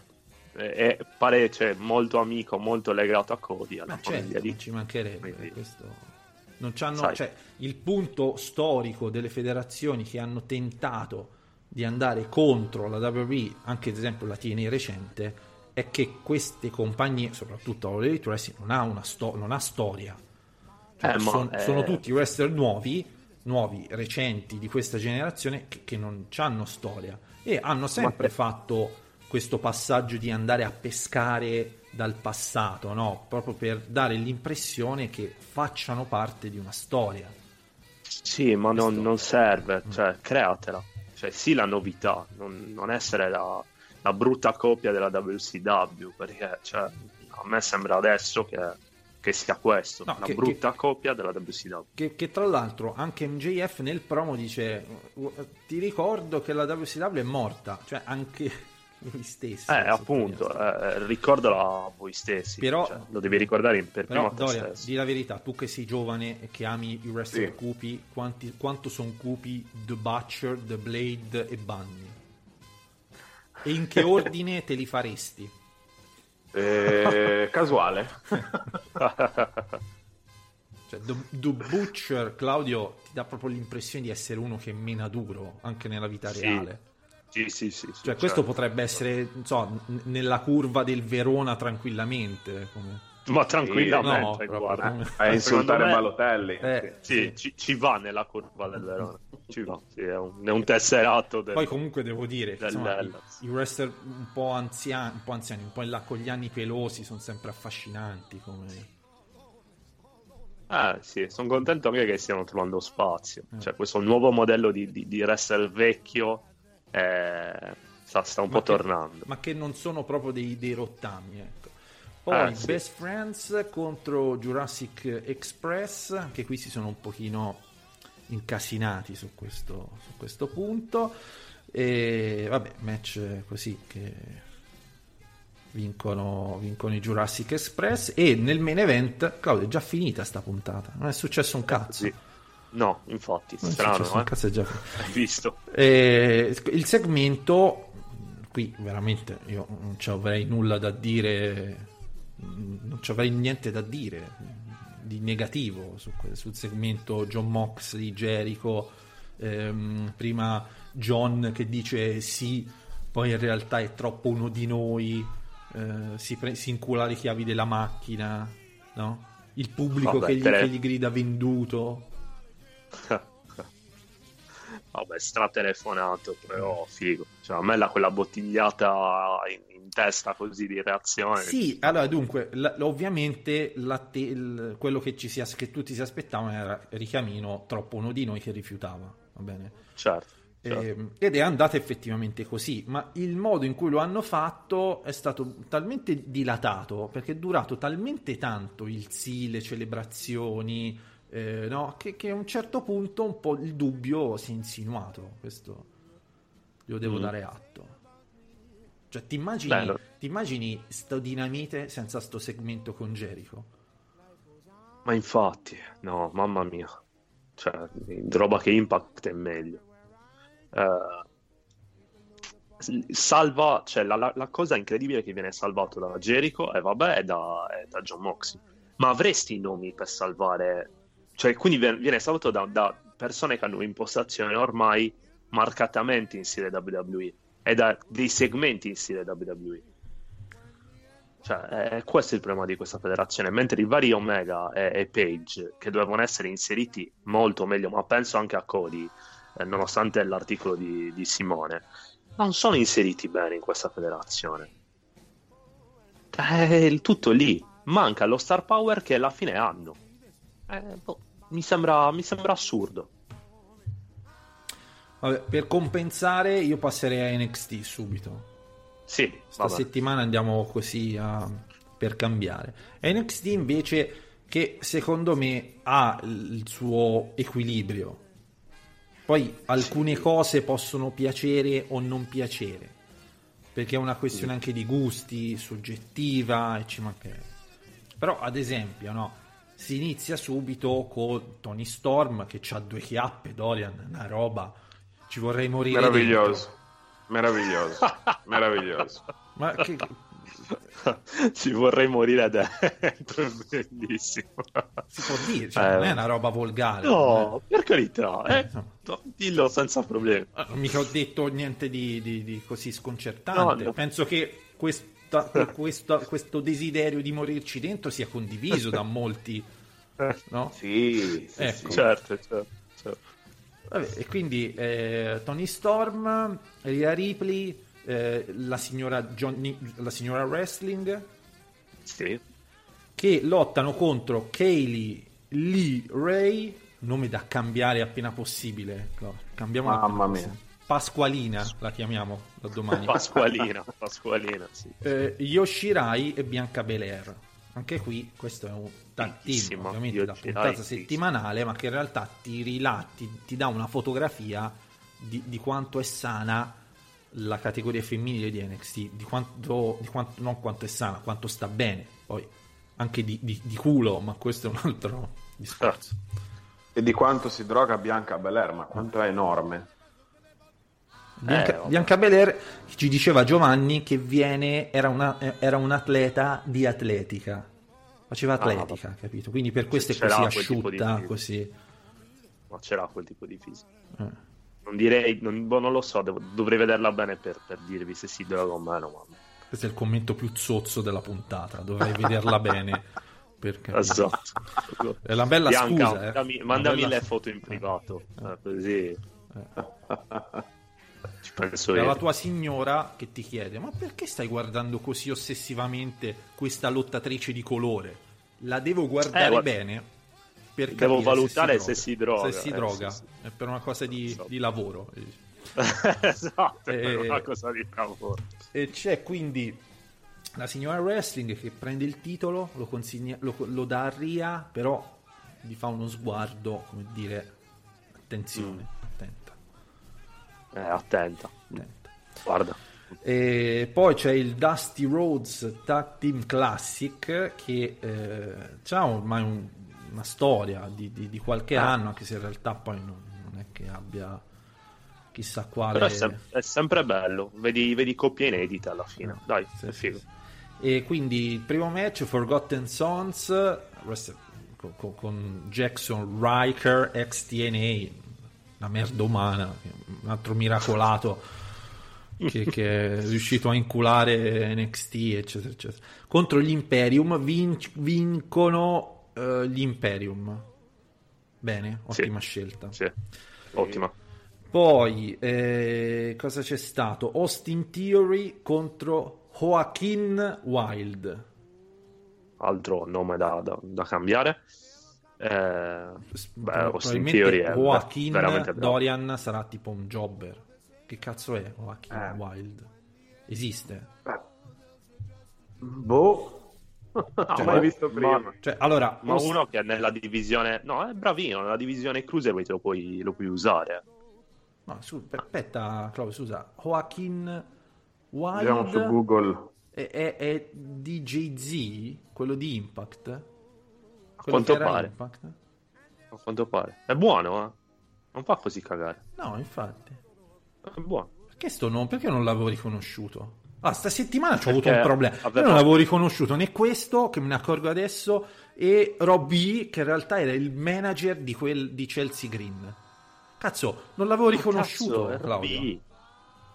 è, pare cioè, molto amico, molto legato a Cody, alla Ma certo, di ci mancherebbe. Quindi- questo- Non c'hanno, Sai. cioè, il punto storico delle federazioni che hanno tentato di andare contro la WWE, anche ad esempio la TNA recente, è che queste compagnie, soprattutto la Elite Wrestling, non ha, una sto- non ha storia. Cioè, Eh, ma, son- eh, Sono tutti wrestler nuovi, nuovi, recenti di questa generazione che, che non hanno storia e hanno sempre fatto questo passaggio di andare a pescare dal passato, no? proprio per dare l'impressione che facciano parte di una storia. Sì, ma non, non serve, Mm. cioè, createla. Cioè, sì, la novità, non, non essere la, la brutta copia della WCW, perché cioè, a me sembra adesso che, che sia questo, No, la che- brutta copia della WCW. Che, che tra l'altro anche MJF nel promo dice "Uh, ti ricordo che la WCW è morta, cioè anche lui stesso. Eh, appunto, eh, ricordalo a voi stessi, Però- cioè, lo devi ricordare in- per prima Però te Doria, stesso. di la verità, tu che sei giovane e che ami i wrestler Sì. cupi, quanti- quanto sono cupi The Butcher, The Blade e Bunny? E in che ordine te li faresti? Eh, casuale. Cioè, The, The Butcher, Claudio, ti dà proprio l'impressione di essere uno che mena duro anche nella vita Sì. reale. Sì, sì, sì. sì, Cioè, questo certo. potrebbe essere, so, n- nella curva del Verona tranquillamente. Come... Ma tranquillamente, No, proprio guarda. come- A insultare me- Balotelli. Eh, Sì, ci, ci va nella curva del Verona. Ci va, sì, è, un, è un tesserato del... Poi comunque devo dire del insomma, i, i wrestler un po' anziani, un po' anziani, un po' in là con gli anni pelosi sono sempre affascinanti. Come... Eh sì, sono contento anche che stiano trovando spazio. Eh. Cioè, questo nuovo modello di, di, di wrestler vecchio eh, sta, sta un Ma po' che- tornando. Ma che non sono proprio dei, dei rottami. Ecco. Poi Eh, sì. Best Friends contro Jurassic Express, anche qui si sono un pochino incasinati su questo, su questo punto. E vabbè, match così che vincono, vincono i Jurassic Express. E nel main event, Claudio, è già finita sta puntata, non è successo un cazzo. Sì. No, infatti, Non strano, successo eh? cazzo, è già finito. Hai visto? Eh, il segmento, qui veramente io non ci avrei nulla da dire, non ci avrei niente da dire di negativo su sul segmento John Moxley, Jericho, ehm, prima John che dice sì, poi in realtà è troppo uno di noi, eh, si, pre- si incula le chiavi della macchina, no? il pubblico Vabbè, che, gli, che gli grida venduto. Vabbè, stratelefonato, però figo. Cioè, a me la, quella bottigliata in, in testa così di reazione. Sì, allora dunque, la- ovviamente te- il- quello che, ci si che tutti si aspettavano era Ricamino troppo uno di noi che rifiutava, va bene? Certo. certo. Ehm, ed è andata effettivamente così, ma il modo in cui lo hanno fatto è stato talmente dilatato, perché è durato talmente tanto il sì, le celebrazioni, eh, no? che, che a un certo punto un po' il dubbio si è insinuato, questo glielo devo Mm. dare atto. Cioè, ti immagini, ti immagini sto dinamite senza sto segmento con Jericho? Ma infatti, no, mamma mia. Cioè, roba che Impact è meglio. Eh, salva, cioè la, la- la cosa incredibile che viene salvato da Jericho e vabbè è da, è da John Moxley. Ma avresti i nomi per salvare, cioè quindi viene, salvato da, da persone che hanno un'impostazione ormai marcatamente in stile WWE e da dei segmenti in stile WWE. Cioè, eh, questo è il problema di questa federazione. Mentre i vari Omega e, e Page, che dovevano essere inseriti molto meglio, ma penso anche a Cody, eh, nonostante l'articolo di, di Simone, non sono inseriti bene in questa federazione. È il tutto lì. Manca lo star power che alla fine hanno. Eh, boh, mi, sembra, mi sembra assurdo. Vabbè, per compensare io passerei a NXT subito. Sì, Sta vabbè. settimana andiamo così a- per cambiare. NXT invece che secondo me ha il suo equilibrio. Poi alcune cose possono piacere o non piacere, perché è una questione anche di gusti, soggettiva e ci mancherebbe. Però ad esempio, no, si inizia subito con Tony Storm che ha due chiappe, Dorian, una roba, ci vorrei morire Meraviglioso. Meraviglioso. Meraviglioso. dentro. Ma che, Ci vorrei morire dentro, è bellissimo. si può dire, cioè, Eh, non è una roba volgare. No, per carità, eh. No, dillo senza problemi. Eh, Non mica ho detto niente di, di- di così sconcertante. No, no. Penso che questa- questa- questo desiderio di morirci dentro sia condiviso da molti, no? Sì, sì, Ecco. sì. Certo, certo, certo. Vabbè, e quindi eh, Tony Storm, Rhea Ripley, eh, la, signora Johnny- la signora Wrestling Sì. che lottano contro Kaylee Lee Ray, nome da cambiare appena possibile. No, cambiamo Mamma appena mia. possibile. Pasqualina la chiamiamo da domani. Pasqualina, Pasqualina, sì. Eh, Yoshirai e Bianca Belair. Anche qui questo è un Bellissimo, ovviamente da Yoshirai, puntata sì. settimanale, ma che in realtà ti rila- ti, ti dà una fotografia di, di quanto è sana la categoria femminile di NXT, di quanto, di quanto- non quanto è sana, quanto sta bene. Poi anche di, di- di culo, ma questo è un altro discorso. E di quanto si droga Bianca Belair, ma quanto è enorme. Bianca, Eh. Bianca Belair ci diceva Giovanni che viene, era, una, era un atleta di atletica, faceva atletica, capito? Quindi per questo è così asciutta, così. Ma c'era quel tipo di fisico. Eh. Non direi, non, boh, non lo so, devo- dovrei vederla bene per, per dirvi se si droga o meno. Ma... Questo è il commento più zozzo della puntata, dovrei vederla bene. Per capire. Esatto. È una bella Bianca, scusa, eh. mandami, Una mandami bella- le foto in privato, eh, così ci penso È io. la tua signora che ti chiede: Ma perché stai guardando così ossessivamente questa lottatrice di colore? La devo guardare Eh, guarda- bene per Devo valutare se se si droga, Se si eh, droga, sì, sì. è per una cosa di, Esatto. di lavoro. esatto, è Eh, una cosa di lavoro. E c'è quindi la signora Wrestling che prende il titolo, lo, consigna- lo, lo dà a Ria, però gli fa uno sguardo, come dire, attenzione, Mm. Attenta, Eh, attenta, attenta. guarda. E poi c'è il Dusty Rhodes Tag Team Classic che ha ormai un- una storia di, di- di qualche Ah. anno, anche se in realtà poi non, non è che abbia chissà quale... Però è, sem- è sempre bello, vedi, vedi coppie inedite alla fine. Dai, Sì, è sì, figo. sì. E quindi il primo match Forgotten Sons con- con Jackson Riker ex TNA, una merda umana, un altro miracolato che, che è riuscito a inculare NXT, eccetera, eccetera. Contro gli Imperium vin- vincono eh, gli Imperium. Bene, Sì. ottima scelta. Sì, ottima. Poi, eh, cosa c'è stato? Austin Theory contro Joaquin Wild. Altro nome da, da- da cambiare. Eh, beh, Austin Probabilmente Theory è Joaquin veramente bravo. Dorian sarà tipo un jobber. Che cazzo è Joaquin Eh. Wild? Esiste? Boh. Cioè, ma- mai visto ma- prima. Cioè, allora, Ma Aust- uno che è nella divisione... No, è bravino, nella divisione Cruiserweight lo puoi, lo puoi usare. no, su- aspetta, Claudio, scusa. Joaquin Andiamo su Wild Google. è, è, è DJZ, quello di Impact? A quanto pare. Impact? A quanto pare. È buono, eh? Non fa così cagare. No, infatti. È buono. Perché sto nome? Perché non l'avevo riconosciuto? Ah, sta settimana ho avuto un problema. Io non l'avevo riconosciuto né questo, che me ne accorgo adesso, e Robbie, che in realtà era il manager di, quel, di Chelsea Green. Cazzo, non l'avevo riconosciuto, Cazzo, Claudio.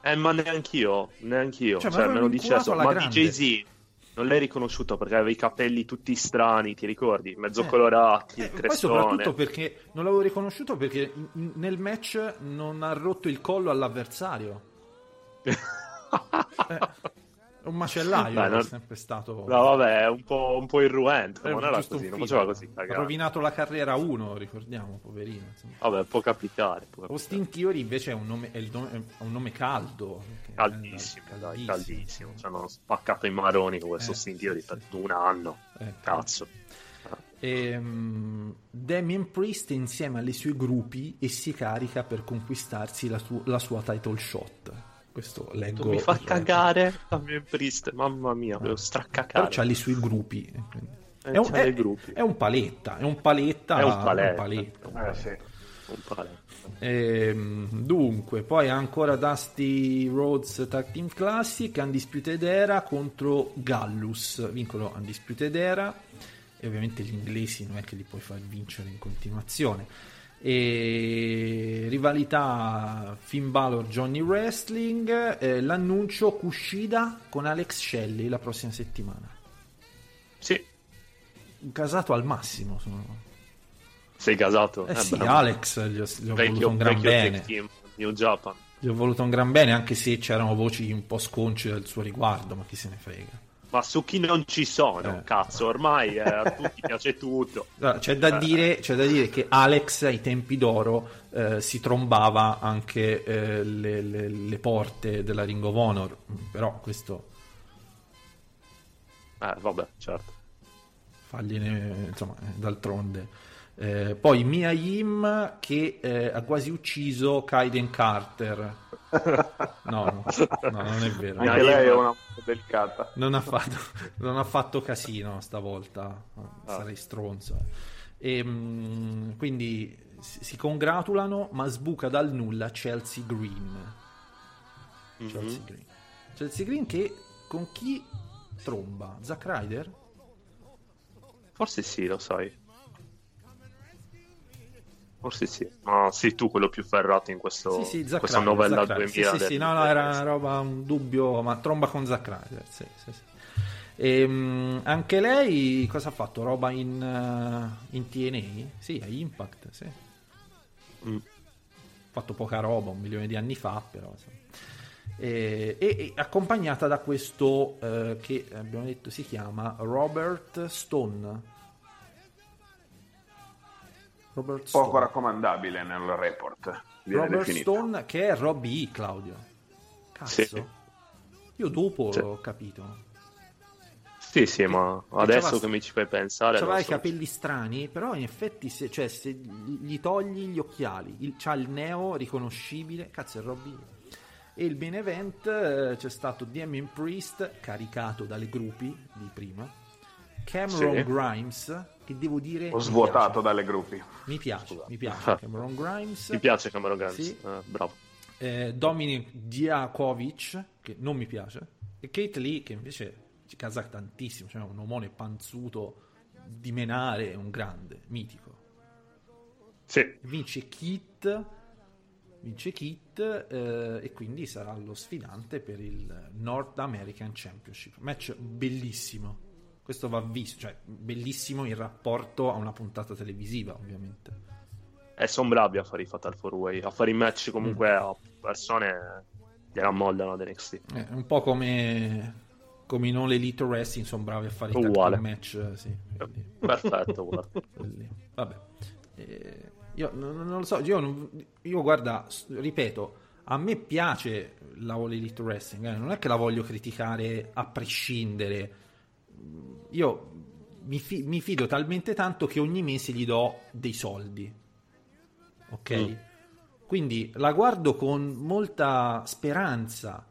Eh, ma neanch'io, neanch'io. Cioè, Cioè, me lo avevo dice inculato adesso. alla Ma grande. DJZ non l'hai riconosciuto perché aveva i capelli tutti strani, ti ricordi? Mezzo Eh. colorati, Eh, il poi crestone. soprattutto perché non l'avevo riconosciuto perché nel match non ha rotto il collo all'avversario. Eh, un macellaio Dai, non- è sempre stato. No, vabbè, è un po', un po' irruento, Eh, non era così, non faceva così Ha rovinato la carriera 1, ricordiamo, poverino. insomma. Vabbè, può capitare. Può capitare. Austin Theory invece è un nome, è nome- è un nome caldo. Caldissimo, eh, dai, caldissimo. Ci hanno spaccato i maroni con questo Eh, stintio di sì, per sì. un anno. Eh, Cazzo. Ehm, Damien Priest è insieme alle sue gruppi e si carica per conquistarsi la, su- la sua title shot. Questo leggo. Tu mi fa cagare Damien Priest, mamma mia, Però straccacare. c'ha i suoi gruppi. eh, È, un, è- gruppi. è un paletta, è un paletta. È un paletta. paletta. Eh, sì. Un paletto. Ehm, dunque, poi ancora Dusty Rhodes Tag Team Classic, Undisputed Era contro Gallus, vincono Undisputed Era e ovviamente gli inglesi non è che li puoi far vincere in continuazione. E rivalità Finn Balor Johnny Wrestling, eh, l'annuncio Kushida con Alex Shelley la prossima settimana. Sì, Casato al massimo. Sono... sei casato. Eh sì, beh, Alex gli ho, gli ho voluto vecchio, un gran bene. team, New Japan. Gli ho voluto un gran bene, anche se c'erano voci un po' sconce del suo riguardo, ma chi se ne frega. Ma su chi non ci sono, Eh. cazzo, ormai eh, a tutti piace tutto. Allora, c'è, da dire, c'è da dire che Alex ai tempi d'oro eh, si trombava anche eh, le, le- le porte della Ring of Honor, però questo Eh, vabbè, certo. fagliene, insomma, eh, d'altronde. Eh, poi Mia Yim che eh, ha quasi ucciso Kaiden Carter. No, no, no, non è vero. Anche lei è una delicata. Non ha fatto, non ha fatto casino stavolta, sarei stronzo. E, mm, quindi si congratulano, ma sbuca dal nulla Chelsea Green. Chelsea Green. Chelsea Green che con chi tromba? Zack Ryder? Forse sì, lo sai. Forse sì. Ma sei tu quello più ferrato in questo, Sì, sì, questa Ryder, novella Ryder. 2000. Sì, sì, sì, no, no, era una roba, un dubbio, ma tromba con Zack Ryder. Sì, sì, sì. Ehm, anche lei cosa ha fatto? Roba in, eh, in TNA? Sì, a Impact, sì. Mm. Ha fatto poca roba, un milione di anni fa, però. E, e- e accompagnata da questo eh, che abbiamo detto si chiama Robert Stone. Robert Stone. Poco raccomandabile nel report. Viene Robert definito. Stone che è Robbie E, Claudio. Cazzo. Sì. Io dopo Sì. l'ho capito. Sì, sì, ma adesso c'aveva- che mi ci fai pensare... C'aveva i so. capelli strani, però in effetti se, cioè, se gli togli gli occhiali, il, c'ha il neo riconoscibile, cazzo è Robbie. E. E il main event eh, c'è stato Damien Priest, caricato dalle gruppi di prima, Cameron Sì. Grimes, che devo dire... Ho mi svuotato dalle gruppi. Mi piace, Scusa. mi piace Cameron Grimes. Ti piace Cameron Grimes? Sì. Eh, bravo. eh, Dominic Diakovic, che non mi piace, e Kate Lee, che invece ci casa tantissimo, cioè un omone panzuto di menare, un grande, mitico. Sì, Vince Kit, vince Kit eh, e quindi sarà lo sfidante per il North American Championship. Match bellissimo. Questo va visto, cioè bellissimo in rapporto a una puntata televisiva, ovviamente. e sono bravi a fare i Fatal 4-Way, a fare i match comunque Mm. a persone che ammollano ad NXT. Eh, È un po' come, come in All Elite Wrestling, sono bravi a fare i tag match. eh, Sì, Perfetto, guarda. Vabbè. Eh, io non, non lo so, io, non- io guarda, ripeto, a me piace la All Elite Wrestling, eh, non è che la voglio criticare a prescindere. Io mi, fi- mi fido talmente tanto che ogni mese gli do dei soldi. Ok? Mm. Quindi la guardo con molta speranza.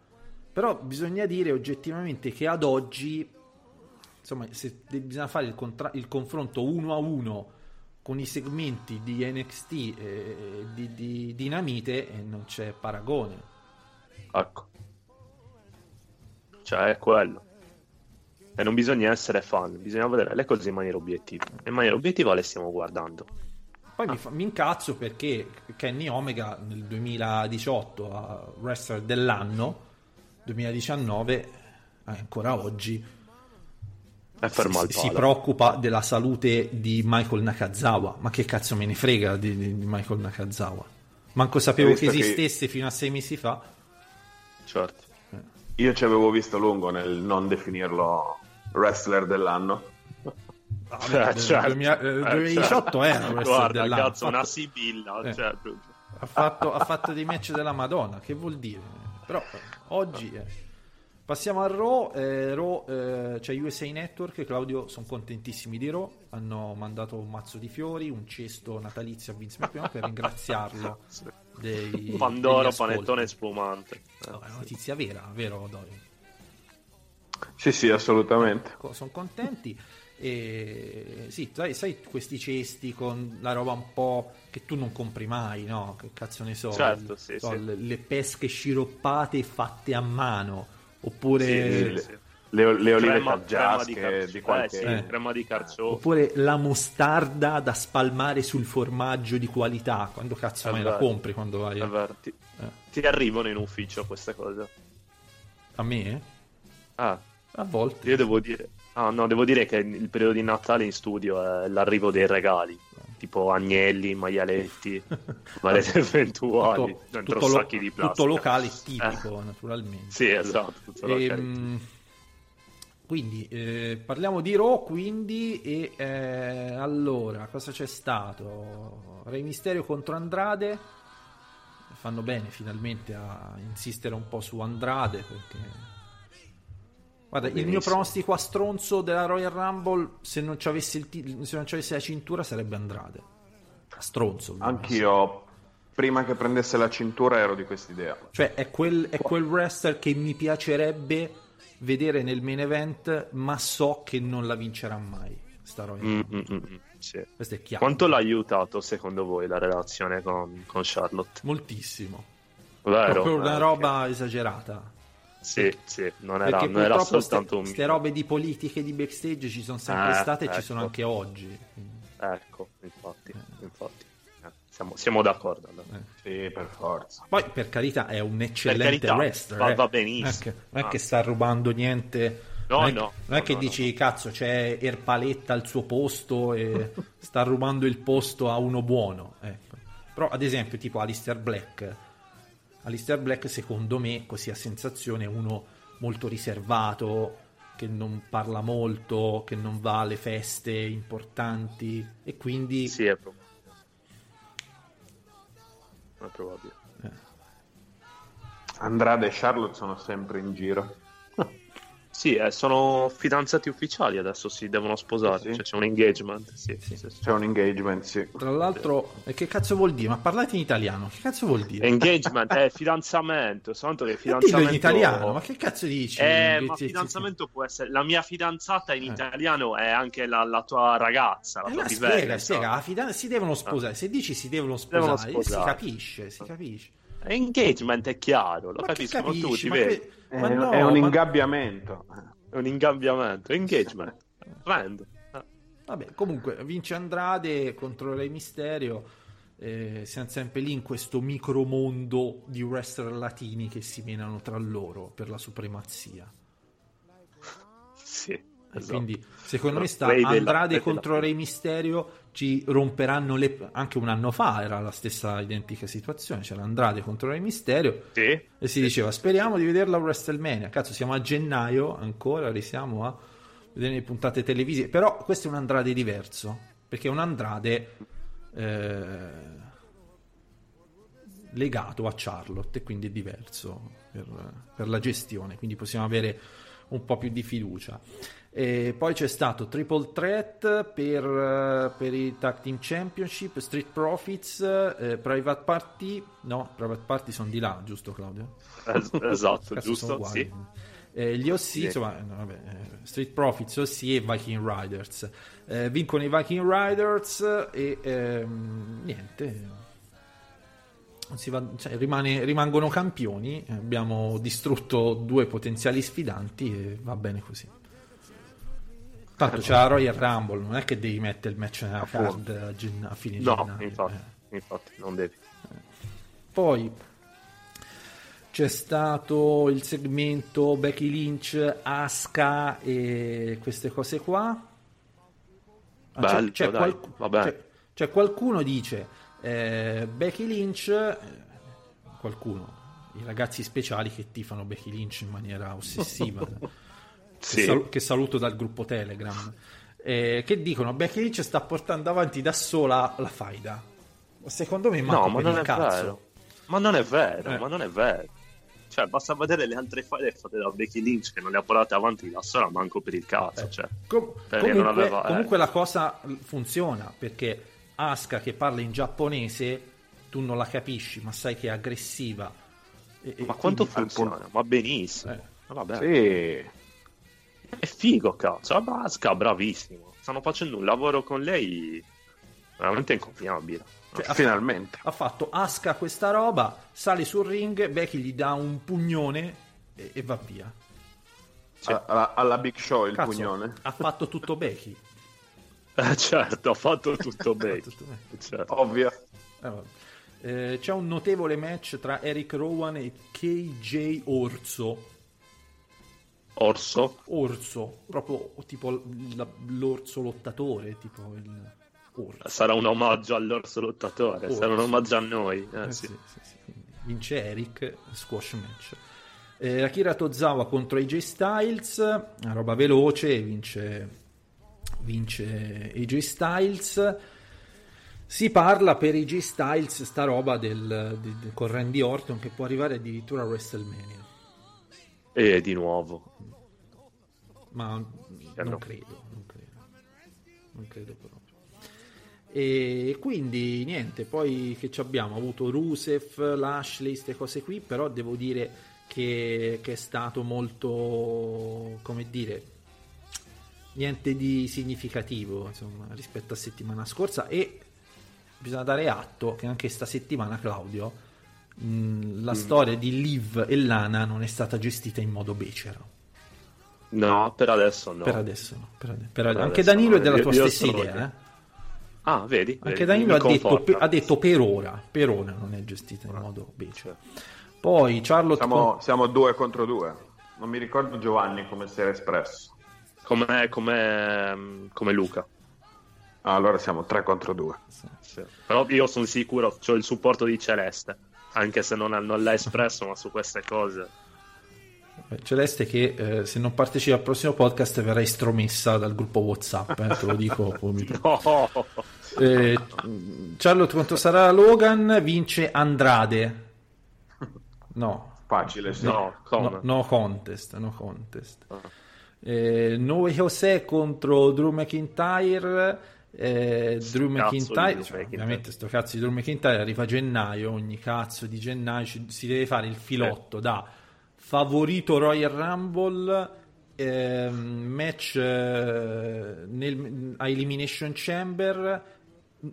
Però bisogna dire oggettivamente che ad oggi, insomma, se bisogna fare il, contra- il confronto uno a uno con i segmenti di NXT e di, di Dinamite, eh, non c'è paragone. Ecco. Cioè, è quello. E non bisogna essere fan, bisogna vedere le cose in maniera obiettiva. E in maniera obiettiva le stiamo guardando. Poi mi, fa- mi incazzo perché Kenny Omega nel 2018 a Wrestler dell'anno, 2019, eh, ancora oggi, È fermo al si, si preoccupa della salute di Michael Nakazawa. Ma che cazzo me ne frega di, di- di Michael Nakazawa? Manco sapevo che visto che- esistesse fino a sei mesi fa. Certo. Io ci avevo visto lungo nel non definirlo wrestler dell'anno. 2000 eh, Eh, 2018 era certo. wrestler Guarda, dell'anno. cazzo, una sibilla. Eh. cioè, ha, fatto, ha fatto dei match della Madonna, che vuol dire? Però oggi... eh. Passiamo a Raw, eh, Raw eh, c'è USA Network, Claudio sono contentissimi di Raw, hanno mandato un mazzo di fiori, un cesto natalizio a Vince McMahon per ringraziarlo dei Pandoro, panettone spumante. No, è una notizia vera, vero Dori? Sì, sì, assolutamente. sono contenti. E sì, sai, sai questi cesti con la roba un po' che tu non compri mai, no? Che cazzo ne so, Certo, sì, so, sì. Le, le pesche sciroppate fatte a mano, oppure, Sì, sì, sì. Le, le olive Crema- caggiasche crema di, di, carci- qualche... eh, sì, Eh. crema di carciofo. oppure la mostarda da spalmare sul formaggio di qualità. Quando cazzo È mai la compri? Quando vai a, ti, Eh. ti arrivano in ufficio queste cose. a me? Ah, A volte. io devo dire... Ah, no, devo dire che il periodo di Natale in studio è l'arrivo dei regali. Tipo agnelli, maialetti, malete eventuali, tutto, dentro tutto lo- sacchi di plastica. tutto locale tipico, naturalmente. Sì, esatto. Ehm, quindi eh, parliamo di Raw quindi e eh, allora cosa c'è stato Re Mysterio contro Andrade fanno bene finalmente a insistere un po' su Andrade perché guarda il mio pronostico a stronzo della Royal Rumble se non ci avesse, il ti- se non ci avesse la cintura sarebbe Andrade a stronzo. Anch'io, prima che prendesse la cintura, ero di quest'idea. Cioè, è quel, è quel wrestler che mi piacerebbe vedere nel main event, ma so che non la vincerà mai. Sta Royal Mm, Rumble. mm, mm, mm, sì. Questo è chiaro. Quanto l'ha aiutato secondo voi la relazione con, con Charlotte? Moltissimo. Vero? Proprio una Eh, roba esagerata. Sì, sì, non era, non era purtroppo soltanto un... queste robe di politiche di backstage ci sono sempre Eh, state e ci ecco. sono anche oggi. Ecco, infatti, infatti. Eh, siamo, siamo d'accordo. allora. Sì, per forza. Poi, per carità, è un eccellente carità, wrestler. va- eh. va benissimo. Non è che, non è Ah. che sta rubando niente. No, non è, no, non è no, che no, dici, cazzo, c'è Erpaletta al suo posto e sta rubando il posto a uno buono. Ecco. Però, ad esempio, tipo Alistair Black. Alistair Black, secondo me, così a sensazione, è uno molto riservato, che non parla molto, che non va alle feste importanti e quindi Sì, è probabile. È probabile. Andrade e Charlotte sono sempre in giro. Sì, eh, sono fidanzati ufficiali adesso, si devono sposare, Sì, cioè c'è un engagement. Sì, sì, sì. C'è un engagement, sì. Tra l'altro, e che cazzo vuol dire? Ma parlate in italiano, che cazzo vuol dire? Engagement è fidanzamento, soltanto che fidanzamento... dillo in italiano, ma che cazzo dici? Eh, ma fidanzamento può essere... La mia fidanzata in italiano è anche la, la tua ragazza, la Eh, tua fidanzata. spiega, spiega, la fidan- si devono sposare. Se dici si devono Devono sposare, si sposare. capisce, si capisce. Engagement è chiaro, lo Ma che capiscono capisci? tutti, Ma vedi? que- È, ma no, è un ma- ingabbiamento. È un ingabbiamento, engagement. Eh. Vabbè, comunque vince Andrade contro Re Mysterio. Eh, siamo sempre lì in questo micromondo di wrestler latini che si menano tra loro per la supremazia. Sì, E esatto. Quindi, secondo me, sta della- Andrade della- contro Re Mysterio ci romperanno le. Anche un anno fa era la stessa identica situazione. C'era Andrade contro Re Mysterio. Sì, E si diceva: Speriamo di vederla a WrestleMania. Cazzo, siamo a gennaio ancora, risiamo a vedere le puntate televisive. Però questo è un Andrade diverso. Perché è un Andrade eh, legato a Charlotte, e quindi è diverso per, per la gestione. Quindi possiamo avere un po' più di fiducia. E poi c'è stato Triple Threat per, eh, per i Tag Team Championship, Street Profits, eh, Private Party. No, Private Party sono di là, giusto Claudio? es- esatto, giusto? Sì. Eh, gli OC, Sì. insomma, no, vabbè, eh, Street Profits, OC e Viking Riders. Eh, vincono i Viking Riders e ehm, niente. Va- cioè, rimane- rimangono campioni. Abbiamo distrutto due potenziali sfidanti e va bene così. Tanto c'è la Royal Rumble, non è che devi mettere il match nella card a, gen- a fine No, gennaio. infatti, eh. infatti, non devi. Poi c'è stato il segmento Becky Lynch, Asuka e queste cose qua. Ah, c'è- Bello, c'è, qualc- vabbè. c'è- c'è qualcuno dice eh, Becky Lynch, eh, qualcuno, i ragazzi speciali che tifano Becky Lynch in maniera ossessiva. Sì. che, sal- che saluto dal gruppo Telegram. eh, che dicono Becky Lynch sta portando avanti da sola la faida. Secondo me manco No, ma per non il è cazzo. vero. Ma non è vero, Eh. ma non è vero. Cioè, basta vedere le altre file fatte da Becky Lynch che non le ha portate avanti da sola, manco per il cazzo. Eh. Cioè. Com- Perché comunque, non aveva- eh. comunque la cosa funziona perché Asuka che parla in giapponese tu non la capisci ma sai che è aggressiva E- Ma quanto quindi- funziona? Ma benissimo. Eh. Ma vabbè. Sì. È figo, cazzo. Basca, bravissimo. Stanno facendo un lavoro con lei veramente inconfinabile. Cioè, Finalmente. ha fatto Asuka questa roba sale sul ring Becky gli dà un pugnone e, e va via A- Alla, alla Big Show il Cazzo, pugnone. ha fatto tutto Becky Eh, certo, ha fatto tutto bene. Certo. Ovvio. Eh, vabbè. Eh, c'è un notevole match tra Eric Rowan e KJ Orso Orso? Orso, proprio tipo l- l'orso lottatore, tipo il orso. Sarà un omaggio all'orso lottatore, Orso. sarà un omaggio a noi. Eh, Eh, sì. sì, sì, Vince Eric, squash match. Eh, Akira Tozawa contro AJ Styles, una roba veloce, vince, vince AJ Styles. Si parla per AJ Styles sta roba del, di- di- con Randy Orton che può arrivare addirittura a WrestleMania. E di nuovo. ma Eh, non no. credo, non credo, non credo proprio. E quindi niente, poi che ci abbiamo avuto Rusev, Lashley, queste cose qui, però devo dire che, che è stato molto, come dire, niente di significativo insomma, rispetto a settimana scorsa e bisogna dare atto che anche sta settimana Claudio mh, la storia di Liv e Lana non è stata gestita in modo becero. No, per adesso no. Per adesso no. per ade- per Per Anche adesso Danilo no, è della io- tua io stessa sono- idea. eh? Ah, vedi? Anche vedi, Danilo ha detto, conforta. pe- ha detto per ora. Per ora non è gestita in modo becero. Poi Charlotte. Siamo, siamo due contro due. Non mi ricordo Giovanni come si era espresso. Come, come, come Luca. Ah, allora siamo tre contro due. Sì. Però io sono sicuro, ho il supporto di Celeste. Anche se non, non l'ha espresso, ma su queste cose. Eh, Celeste che eh, se non partecipa al prossimo podcast verrà estromessa dal gruppo Whatsapp, eh, te lo dico subito. No! Eh, Charlotte contro Sarah Logan vince Andrade. No, Facile, sì. No, no, no contest, no contest. Ah. Eh, Noe José contro Drew McIntyre. Eh, Drew McIntyre, cioè, ovviamente sto cazzo di Drew McIntyre arriva a gennaio, ogni cazzo di gennaio ci- si deve fare il filotto da favorito Royal Rumble, ehm, match eh, nel, a Elimination Chamber,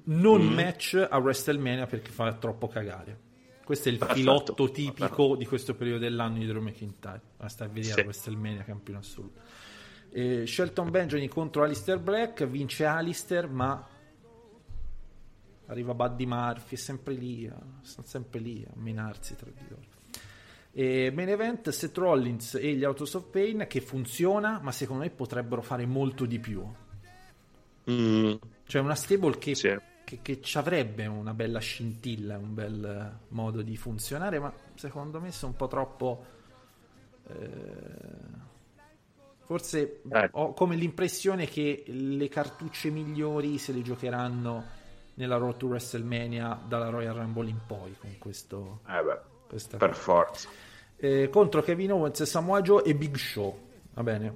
non Mm. match a WrestleMania perché fa troppo cagare. Questo è il Perfetto. filotto tipico di questo periodo dell'anno di Drew McIntyre. Basta vedere Sì. WrestleMania campione assoluto. Eh, Shelton Benjamin contro Alistair Black, vince Alistair, ma arriva Buddy Murphy, è sempre lì, eh, sono sempre lì a menarsi tra di loro. E main event Seth Rollins e gli Autos of Pain che funziona, ma secondo me potrebbero fare molto di più. Mm, Cioè una stable che, Sì. che, che ci avrebbe una bella scintilla, un bel modo di funzionare, ma secondo me sono un po' troppo... eh, forse Eh. ho come l'impressione che le cartucce migliori se le giocheranno nella Road to WrestleMania dalla Royal Rumble in poi con questo, Eh beh, questa per forza. Eh, contro Kevin Owens, Samoa Joe e Big Show va bene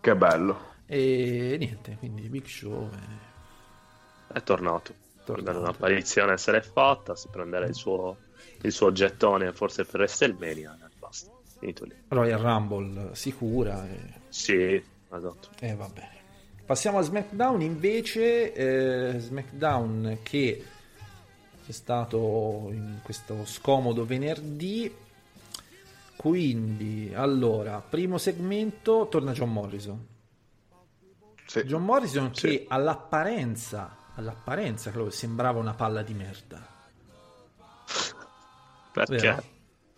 Che bello. e niente quindi Big Show eh, è tornato. Tornato. Un'apparizione essere fatta, si prenderà il suo, il suo gettone forse per WrestleMania e lì. Royal Rumble sicura e Sì, esatto. Eh, va bene. Passiamo a SmackDown invece, eh, SmackDown che c'è stato in questo scomodo venerdì. Quindi, allora, primo segmento torna John Morrison. Sì. John Morrison Sì. che all'apparenza, all'apparenza credo, sembrava una palla di merda. Perché? Vero?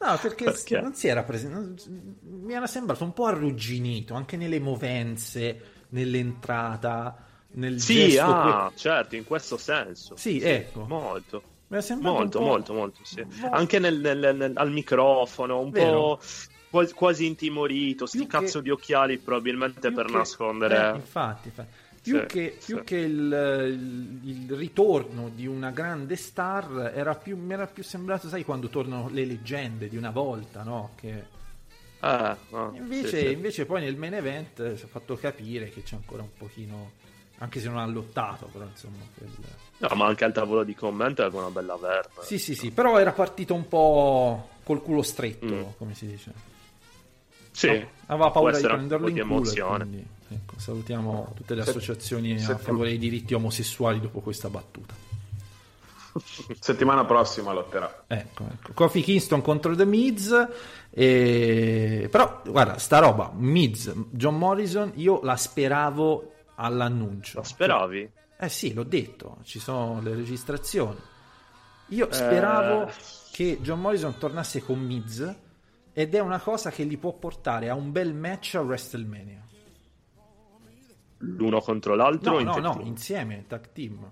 No, perché, Perché? non si era presente. Mi era sembrato un po' arrugginito anche nelle movenze, nell'entrata, nel Sì, gesto. ah, que- certo, in questo senso. Sì, ecco. Molto. Mi è sembrato Molto, molto, molto, sì. Mo- Anche nel- nel- nel- al microfono, un Vero. po' quasi, intimorito, sti che- cazzo di occhiali probabilmente più per che- nascondere... eh, infatti, infatti. Più, Sì, che, sì. più che il, il- ritorno di una grande star era più, mi era più sembrato, sai, quando tornano le leggende di una volta, no? Che Eh, no, invece, sì, invece poi nel main event eh, si è fatto capire che c'è ancora un pochino, anche se non ha lottato, però insomma... quel- No, ma anche al tavolo di commento aveva una bella verba. Sì, sì, sì, però era partito un po' col culo stretto, Mm. come si dice. Sì, No, aveva paura di prenderlo in culo emozione. quindi, ecco, salutiamo tutte le Se- associazioni a favore dei diritti omosessuali dopo questa battuta. Settimana prossima lotterà. Ecco, ecco. Kofi Kingston contro The Miz. E... Però, guarda, sta roba, Miz, John Morrison, io la speravo all'annuncio. Lo speravi? Eh sì, l'ho detto, ci sono le registrazioni. Io speravo Eh. che John Morrison tornasse con Miz ed è una cosa che li può portare a un bel match a WrestleMania. L'uno contro l'altro? No, no, no, insieme, tag team.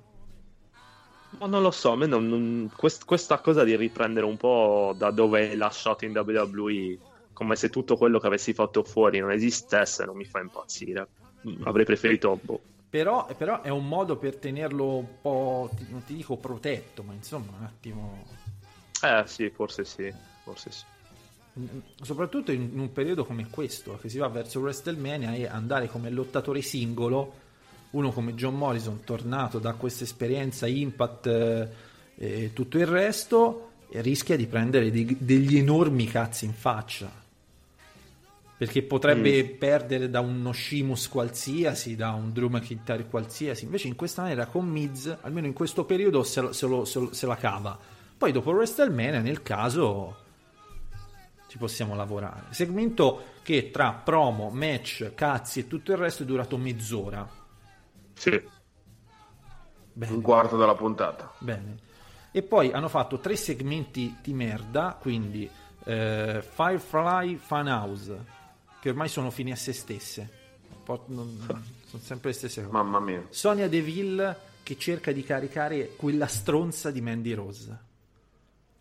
Ma non lo so, a me non- non- quest- questa cosa di riprendere un po' da dove è lasciato in WWE, come se tutto quello che avessi fatto fuori non esistesse, non mi fa impazzire. Mm, Avrei preferito... boh. Però, però è un modo per tenerlo un po', non ti dico protetto, ma insomma un attimo... Eh sì, forse sì, forse sì. Soprattutto in un periodo come questo, che si va verso WrestleMania e andare come lottatore singolo, uno come John Morrison, tornato da questa esperienza Impact eh, e tutto il resto, rischia di prendere dei- degli enormi cazzi in faccia. Perché potrebbe perdere da uno Sheamus qualsiasi, da un Drew McIntyre qualsiasi. Invece, in questa maniera, con Miz, almeno in questo periodo, se, lo- se lo- se lo- se la cava. Poi, dopo WrestleMania, nel caso, ci possiamo lavorare. Segmento che tra promo, match, cazzi e tutto il resto è durato mezz'ora. Sì, Bene, Un quarto della puntata. bene. E poi hanno fatto tre segmenti di merda, quindi eh, Firefly Funhouse, che ormai sono fini a se stesse. Non- sono sempre le stesse cose. Mamma mia. Sonia Deville che cerca di caricare quella stronza di Mandy Rose.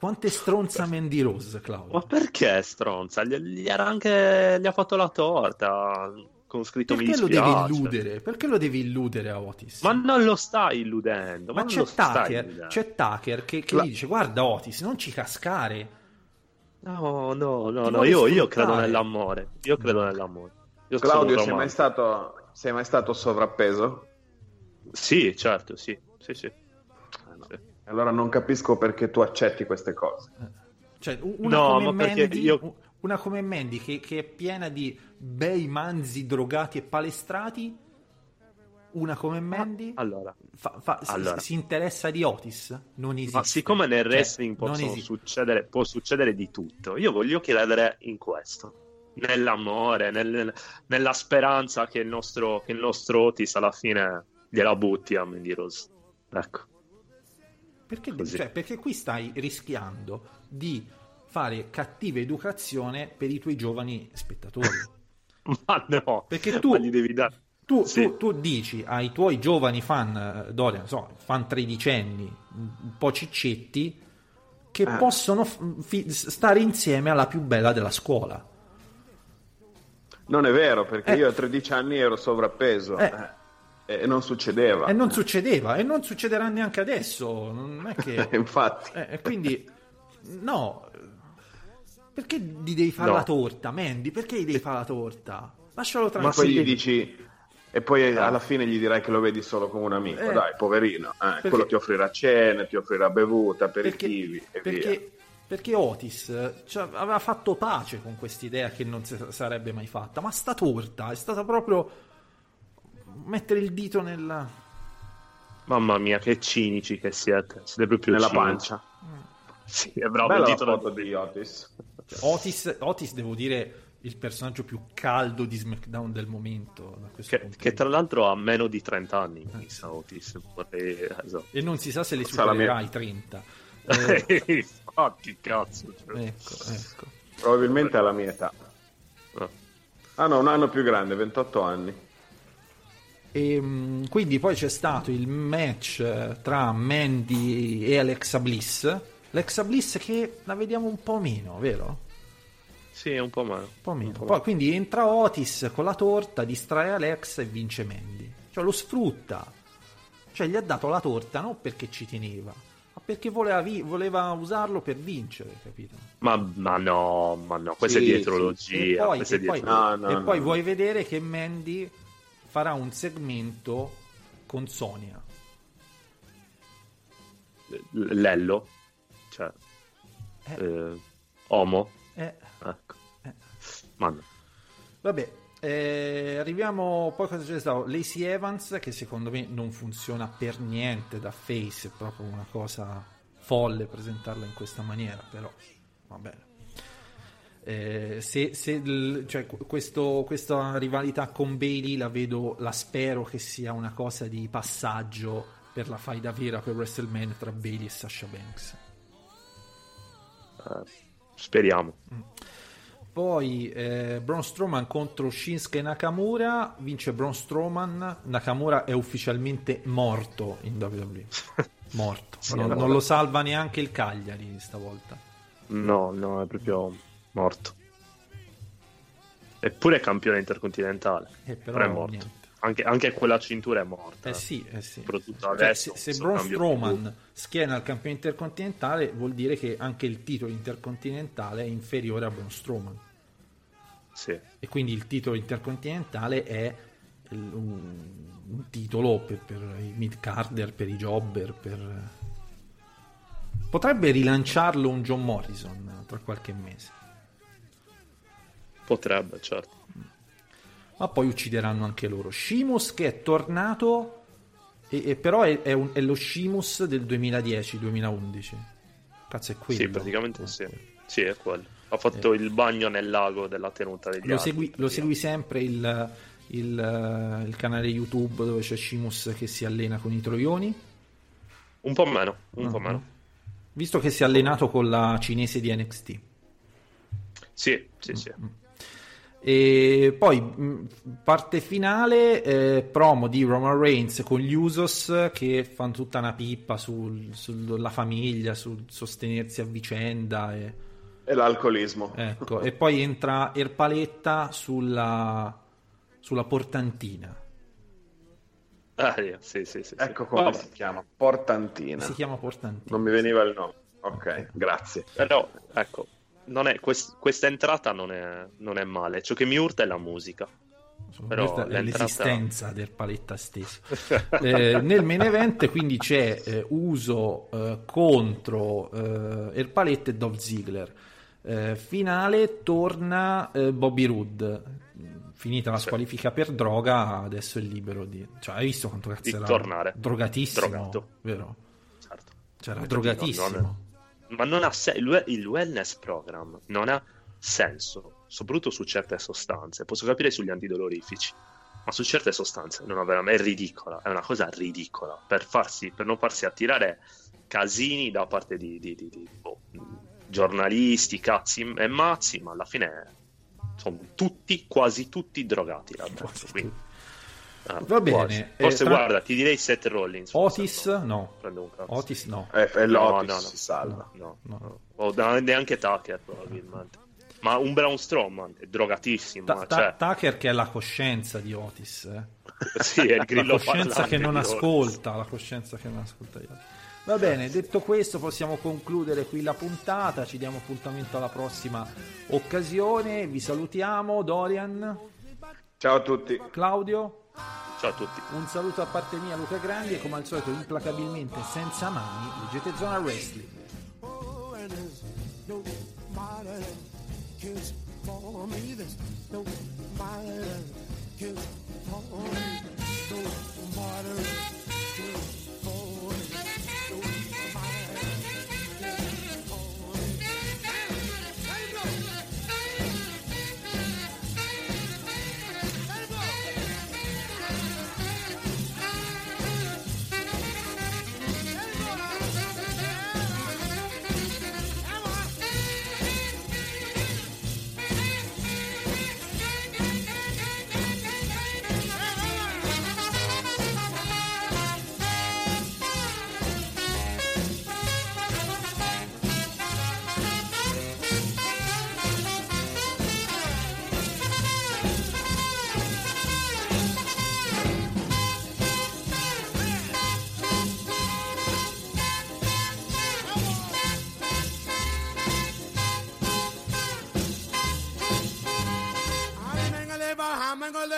Quante stronza Mandy Rose, Claudio? ma perché stronza? Gli, gli era anche... gli ha fatto la torta con scritto mi Perché lo devi illudere? Perché lo devi illudere a Otis? Ma non lo stai illudendo. Ma non c'è lo stai Tucker, illudendo. c'è Tucker che, che La- gli dice guarda Otis, non ci cascare. No, no, no, no, io, io credo nell'amore. Io credo nell'amore. Io Claudio, sei mai, stato, sei mai stato sovrappeso? Sì, certo, sì. Sì, sì. Sì. Allora non capisco perché tu accetti queste cose. Cioè, una No, come ma Mandy, io- una come Mandy che, che è piena di bei manzi drogati e palestrati. Una come Mandy Allora, fa- fa- si- allora. si, interessa di Otis? Non esiste. ma siccome nel Cioè, wrestling possono esiste. succedere, può succedere di tutto, io voglio credere in questo. Nell'amore, nel- nella speranza che il nostro, che il nostro Otis alla fine gliela butti a Mandy Rose. Ecco. Perché, cioè, perché qui stai rischiando di fare cattiva educazione per i tuoi giovani spettatori. Ma no, Perché tu- ma gli devi dare. Tu, Sì. tu- tu dici ai tuoi giovani fan, eh, Dorian, so, fan tredicenni, un po' ciccetti, che Eh. possono fi- stare insieme alla più bella della scuola. Non è vero, perché Eh. io a 13 anni ero sovrappeso Eh. E non succedeva. E non succedeva, e non succederà neanche adesso. Non è che... Infatti. Eh, quindi, no, perché gli devi fare No. la torta, Mandy? Perché gli devi fare la torta? Lascialo Ma poi tranquillo. gli dici e poi alla fine gli dirai che lo vedi solo come un amico. Eh. Dai, poverino. eh, Perché- Quello ti offrirà cene, ti offrirà bevuta, aperitivi perché, e perché, via. perché Otis cioè, aveva fatto pace con quest'idea che non si sarebbe mai fatta, ma sta torta è stata proprio mettere il dito nella... Mamma mia, che cinici che siete. Siete proprio Nella cinici. pancia. Sì, è bravo. Bella il foto nel- di Otis. Otis, Otis, devo dire, il personaggio più caldo di SmackDown del momento. Che, punto che tra l'altro ha meno di 30 anni, mi sa Otis. Vorrei... esatto. E non si sa se le Sarà supererà mia. i 30. Eh, Infatti, cazzo. cioè. ecco, ecco. Probabilmente alla mia età. No. Ah no, un anno più grande, 28 anni. E, mh, quindi poi c'è stato il match eh, tra Mandy e Alexa Bliss. Alexa Bliss che la vediamo un po' meno, vero? Sì, è un po' meno. Un po' meno. Un po' Poi quindi entra Otis con la torta, distrae Alexa e vince Mandy. Cioè lo sfrutta. Cioè gli ha dato la torta non perché ci teneva, ma perché voleva, vi- voleva usarlo per vincere, capito? Ma, ma no, ma no, questa Sì, è dietrologia. sì. E poi- e poi-. No, no, e poi no. vuoi vedere che Mandy farà un segmento con Sonia. Lello, cioè, Eh. eh, Omo, Eh, ecco. Eh. Ma no. vabbè, eh, arriviamo poi cosa c'è stato? Lacey Evans che secondo me non funziona per niente da face, è proprio una cosa folle presentarla in questa maniera, però va bene. Eh, se, se cioè, qu- questo- questa rivalità con Bailey la vedo, la spero che sia una cosa di passaggio per la faida vera per WrestleMania tra Bailey e Sasha Banks. Eh, speriamo. Poi eh, Braun Strowman contro Shinsuke Nakamura, vince Braun Strowman, Nakamura è ufficialmente morto in WWE. Morto, Sì, non, non lo salva neanche il Cagliari stavolta. No, no, è proprio morto. Eppure è campione intercontinentale. Eh, però però è morto. niente. Anche, anche quella cintura è morta. Eh sì, eh sì. Soprattutto Cioè, adesso. se, se questo Braun Strowman schiena il campione intercontinentale vuol dire che anche il titolo intercontinentale è inferiore a Braun Strowman. Sì. e quindi il titolo intercontinentale è un, un titolo per, per i mid carder, per i jobber, per... potrebbe rilanciarlo un John Morrison tra qualche mese, Potrebbe, certo. ma poi uccideranno anche loro. Shimus che è tornato, e, e però è, è un- è lo Shimus del 2010-2011. Cazzo è quello. Sì, praticamente Eh. sì. Sì, è quello. Ha fatto il bagno nel lago della tenuta degli Lo altri. segui, lo segui sempre il, il, eh, il canale YouTube dove c'è Shimus che si allena con i troioni? Un po' meno, un po' Ah, meno. Visto che si è allenato con la cinese di NXT. Sì, sì, sì. E poi mh, parte finale, eh, promo di Roman Reigns con gli Usos che fanno tutta una pippa sul- sulla famiglia, sul sostenersi a vicenda. E, E l'alcolismo. ecco. e poi entra Erpaletta sulla, sulla portantina. Ah, sì, sì, sì, sì. Ecco come Vabbè, si chiama, Portantina. Si chiama portantina. Non mi veniva il nome. Ok, grazie. Però, ecco, è, quest- questa entrata non è, non è male. Ciò che mi urta è la musica. Però Questa è l'esistenza del paletta stesso. Eh, nel main event quindi c'è eh, Uso eh, contro eh, Erpaletta e Dolph Ziggler. Eh, finale torna eh, Bobby Roode. Finita la Sì. squalifica per droga, adesso è libero di... Cioè, hai visto quanto cazzo Di era? tornare. Drogatissimo, Drogato. vero? Certo. Cioè, era Non- drogatissimo. Ma non ha se- il, we- il wellness program non ha senso, soprattutto su certe sostanze. Posso capire sugli antidolorifici, ma su certe sostanze non ha veramente, è ridicola, è una cosa ridicola per, farsi, per non farsi attirare casini da parte di, di- di- di, boh, giornalisti, cazzi e mazzi, ma alla fine sono tutti, quasi tutti drogati là dentro, quindi, eh, Va bene, eh, Forse tra- guarda, ti direi Seth Rollins. forse Otis? no. Otis no. Eh, e No, l'Otis no, no. si salva. No, No. no. O da- neanche Tucker probabilmente. Ma un Braun Strowman è drogatissimo. Ta- ta- cioè, Tucker che è la coscienza di Otis, eh. sì, è il la grillo coscienza parlante che non ascolta, la coscienza che non ascolta gli altri. Va bene, detto questo possiamo concludere qui la puntata, ci diamo appuntamento alla prossima occasione, vi salutiamo, Dorian, Ciao a tutti. Claudio, Ciao a tutti. un saluto a parte mia Luca Grandi e come al solito implacabilmente senza mani, leggete Zona Wrestling. Oh,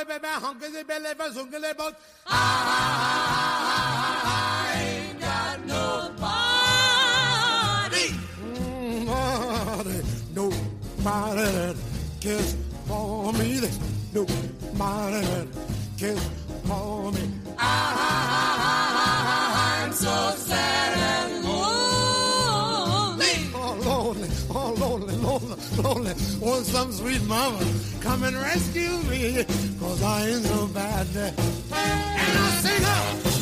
and go live baby, hunky the belly, but hunky the butt. I ain't got nobody. Nobody, nobody that cares for me. There's nobody that cares for me. I'm so sad and lonely. Oh, lonely, oh, lonely, lonely, lonely. Want some sweet mama come and rescue me, cause I ain't so bad. And I sing up.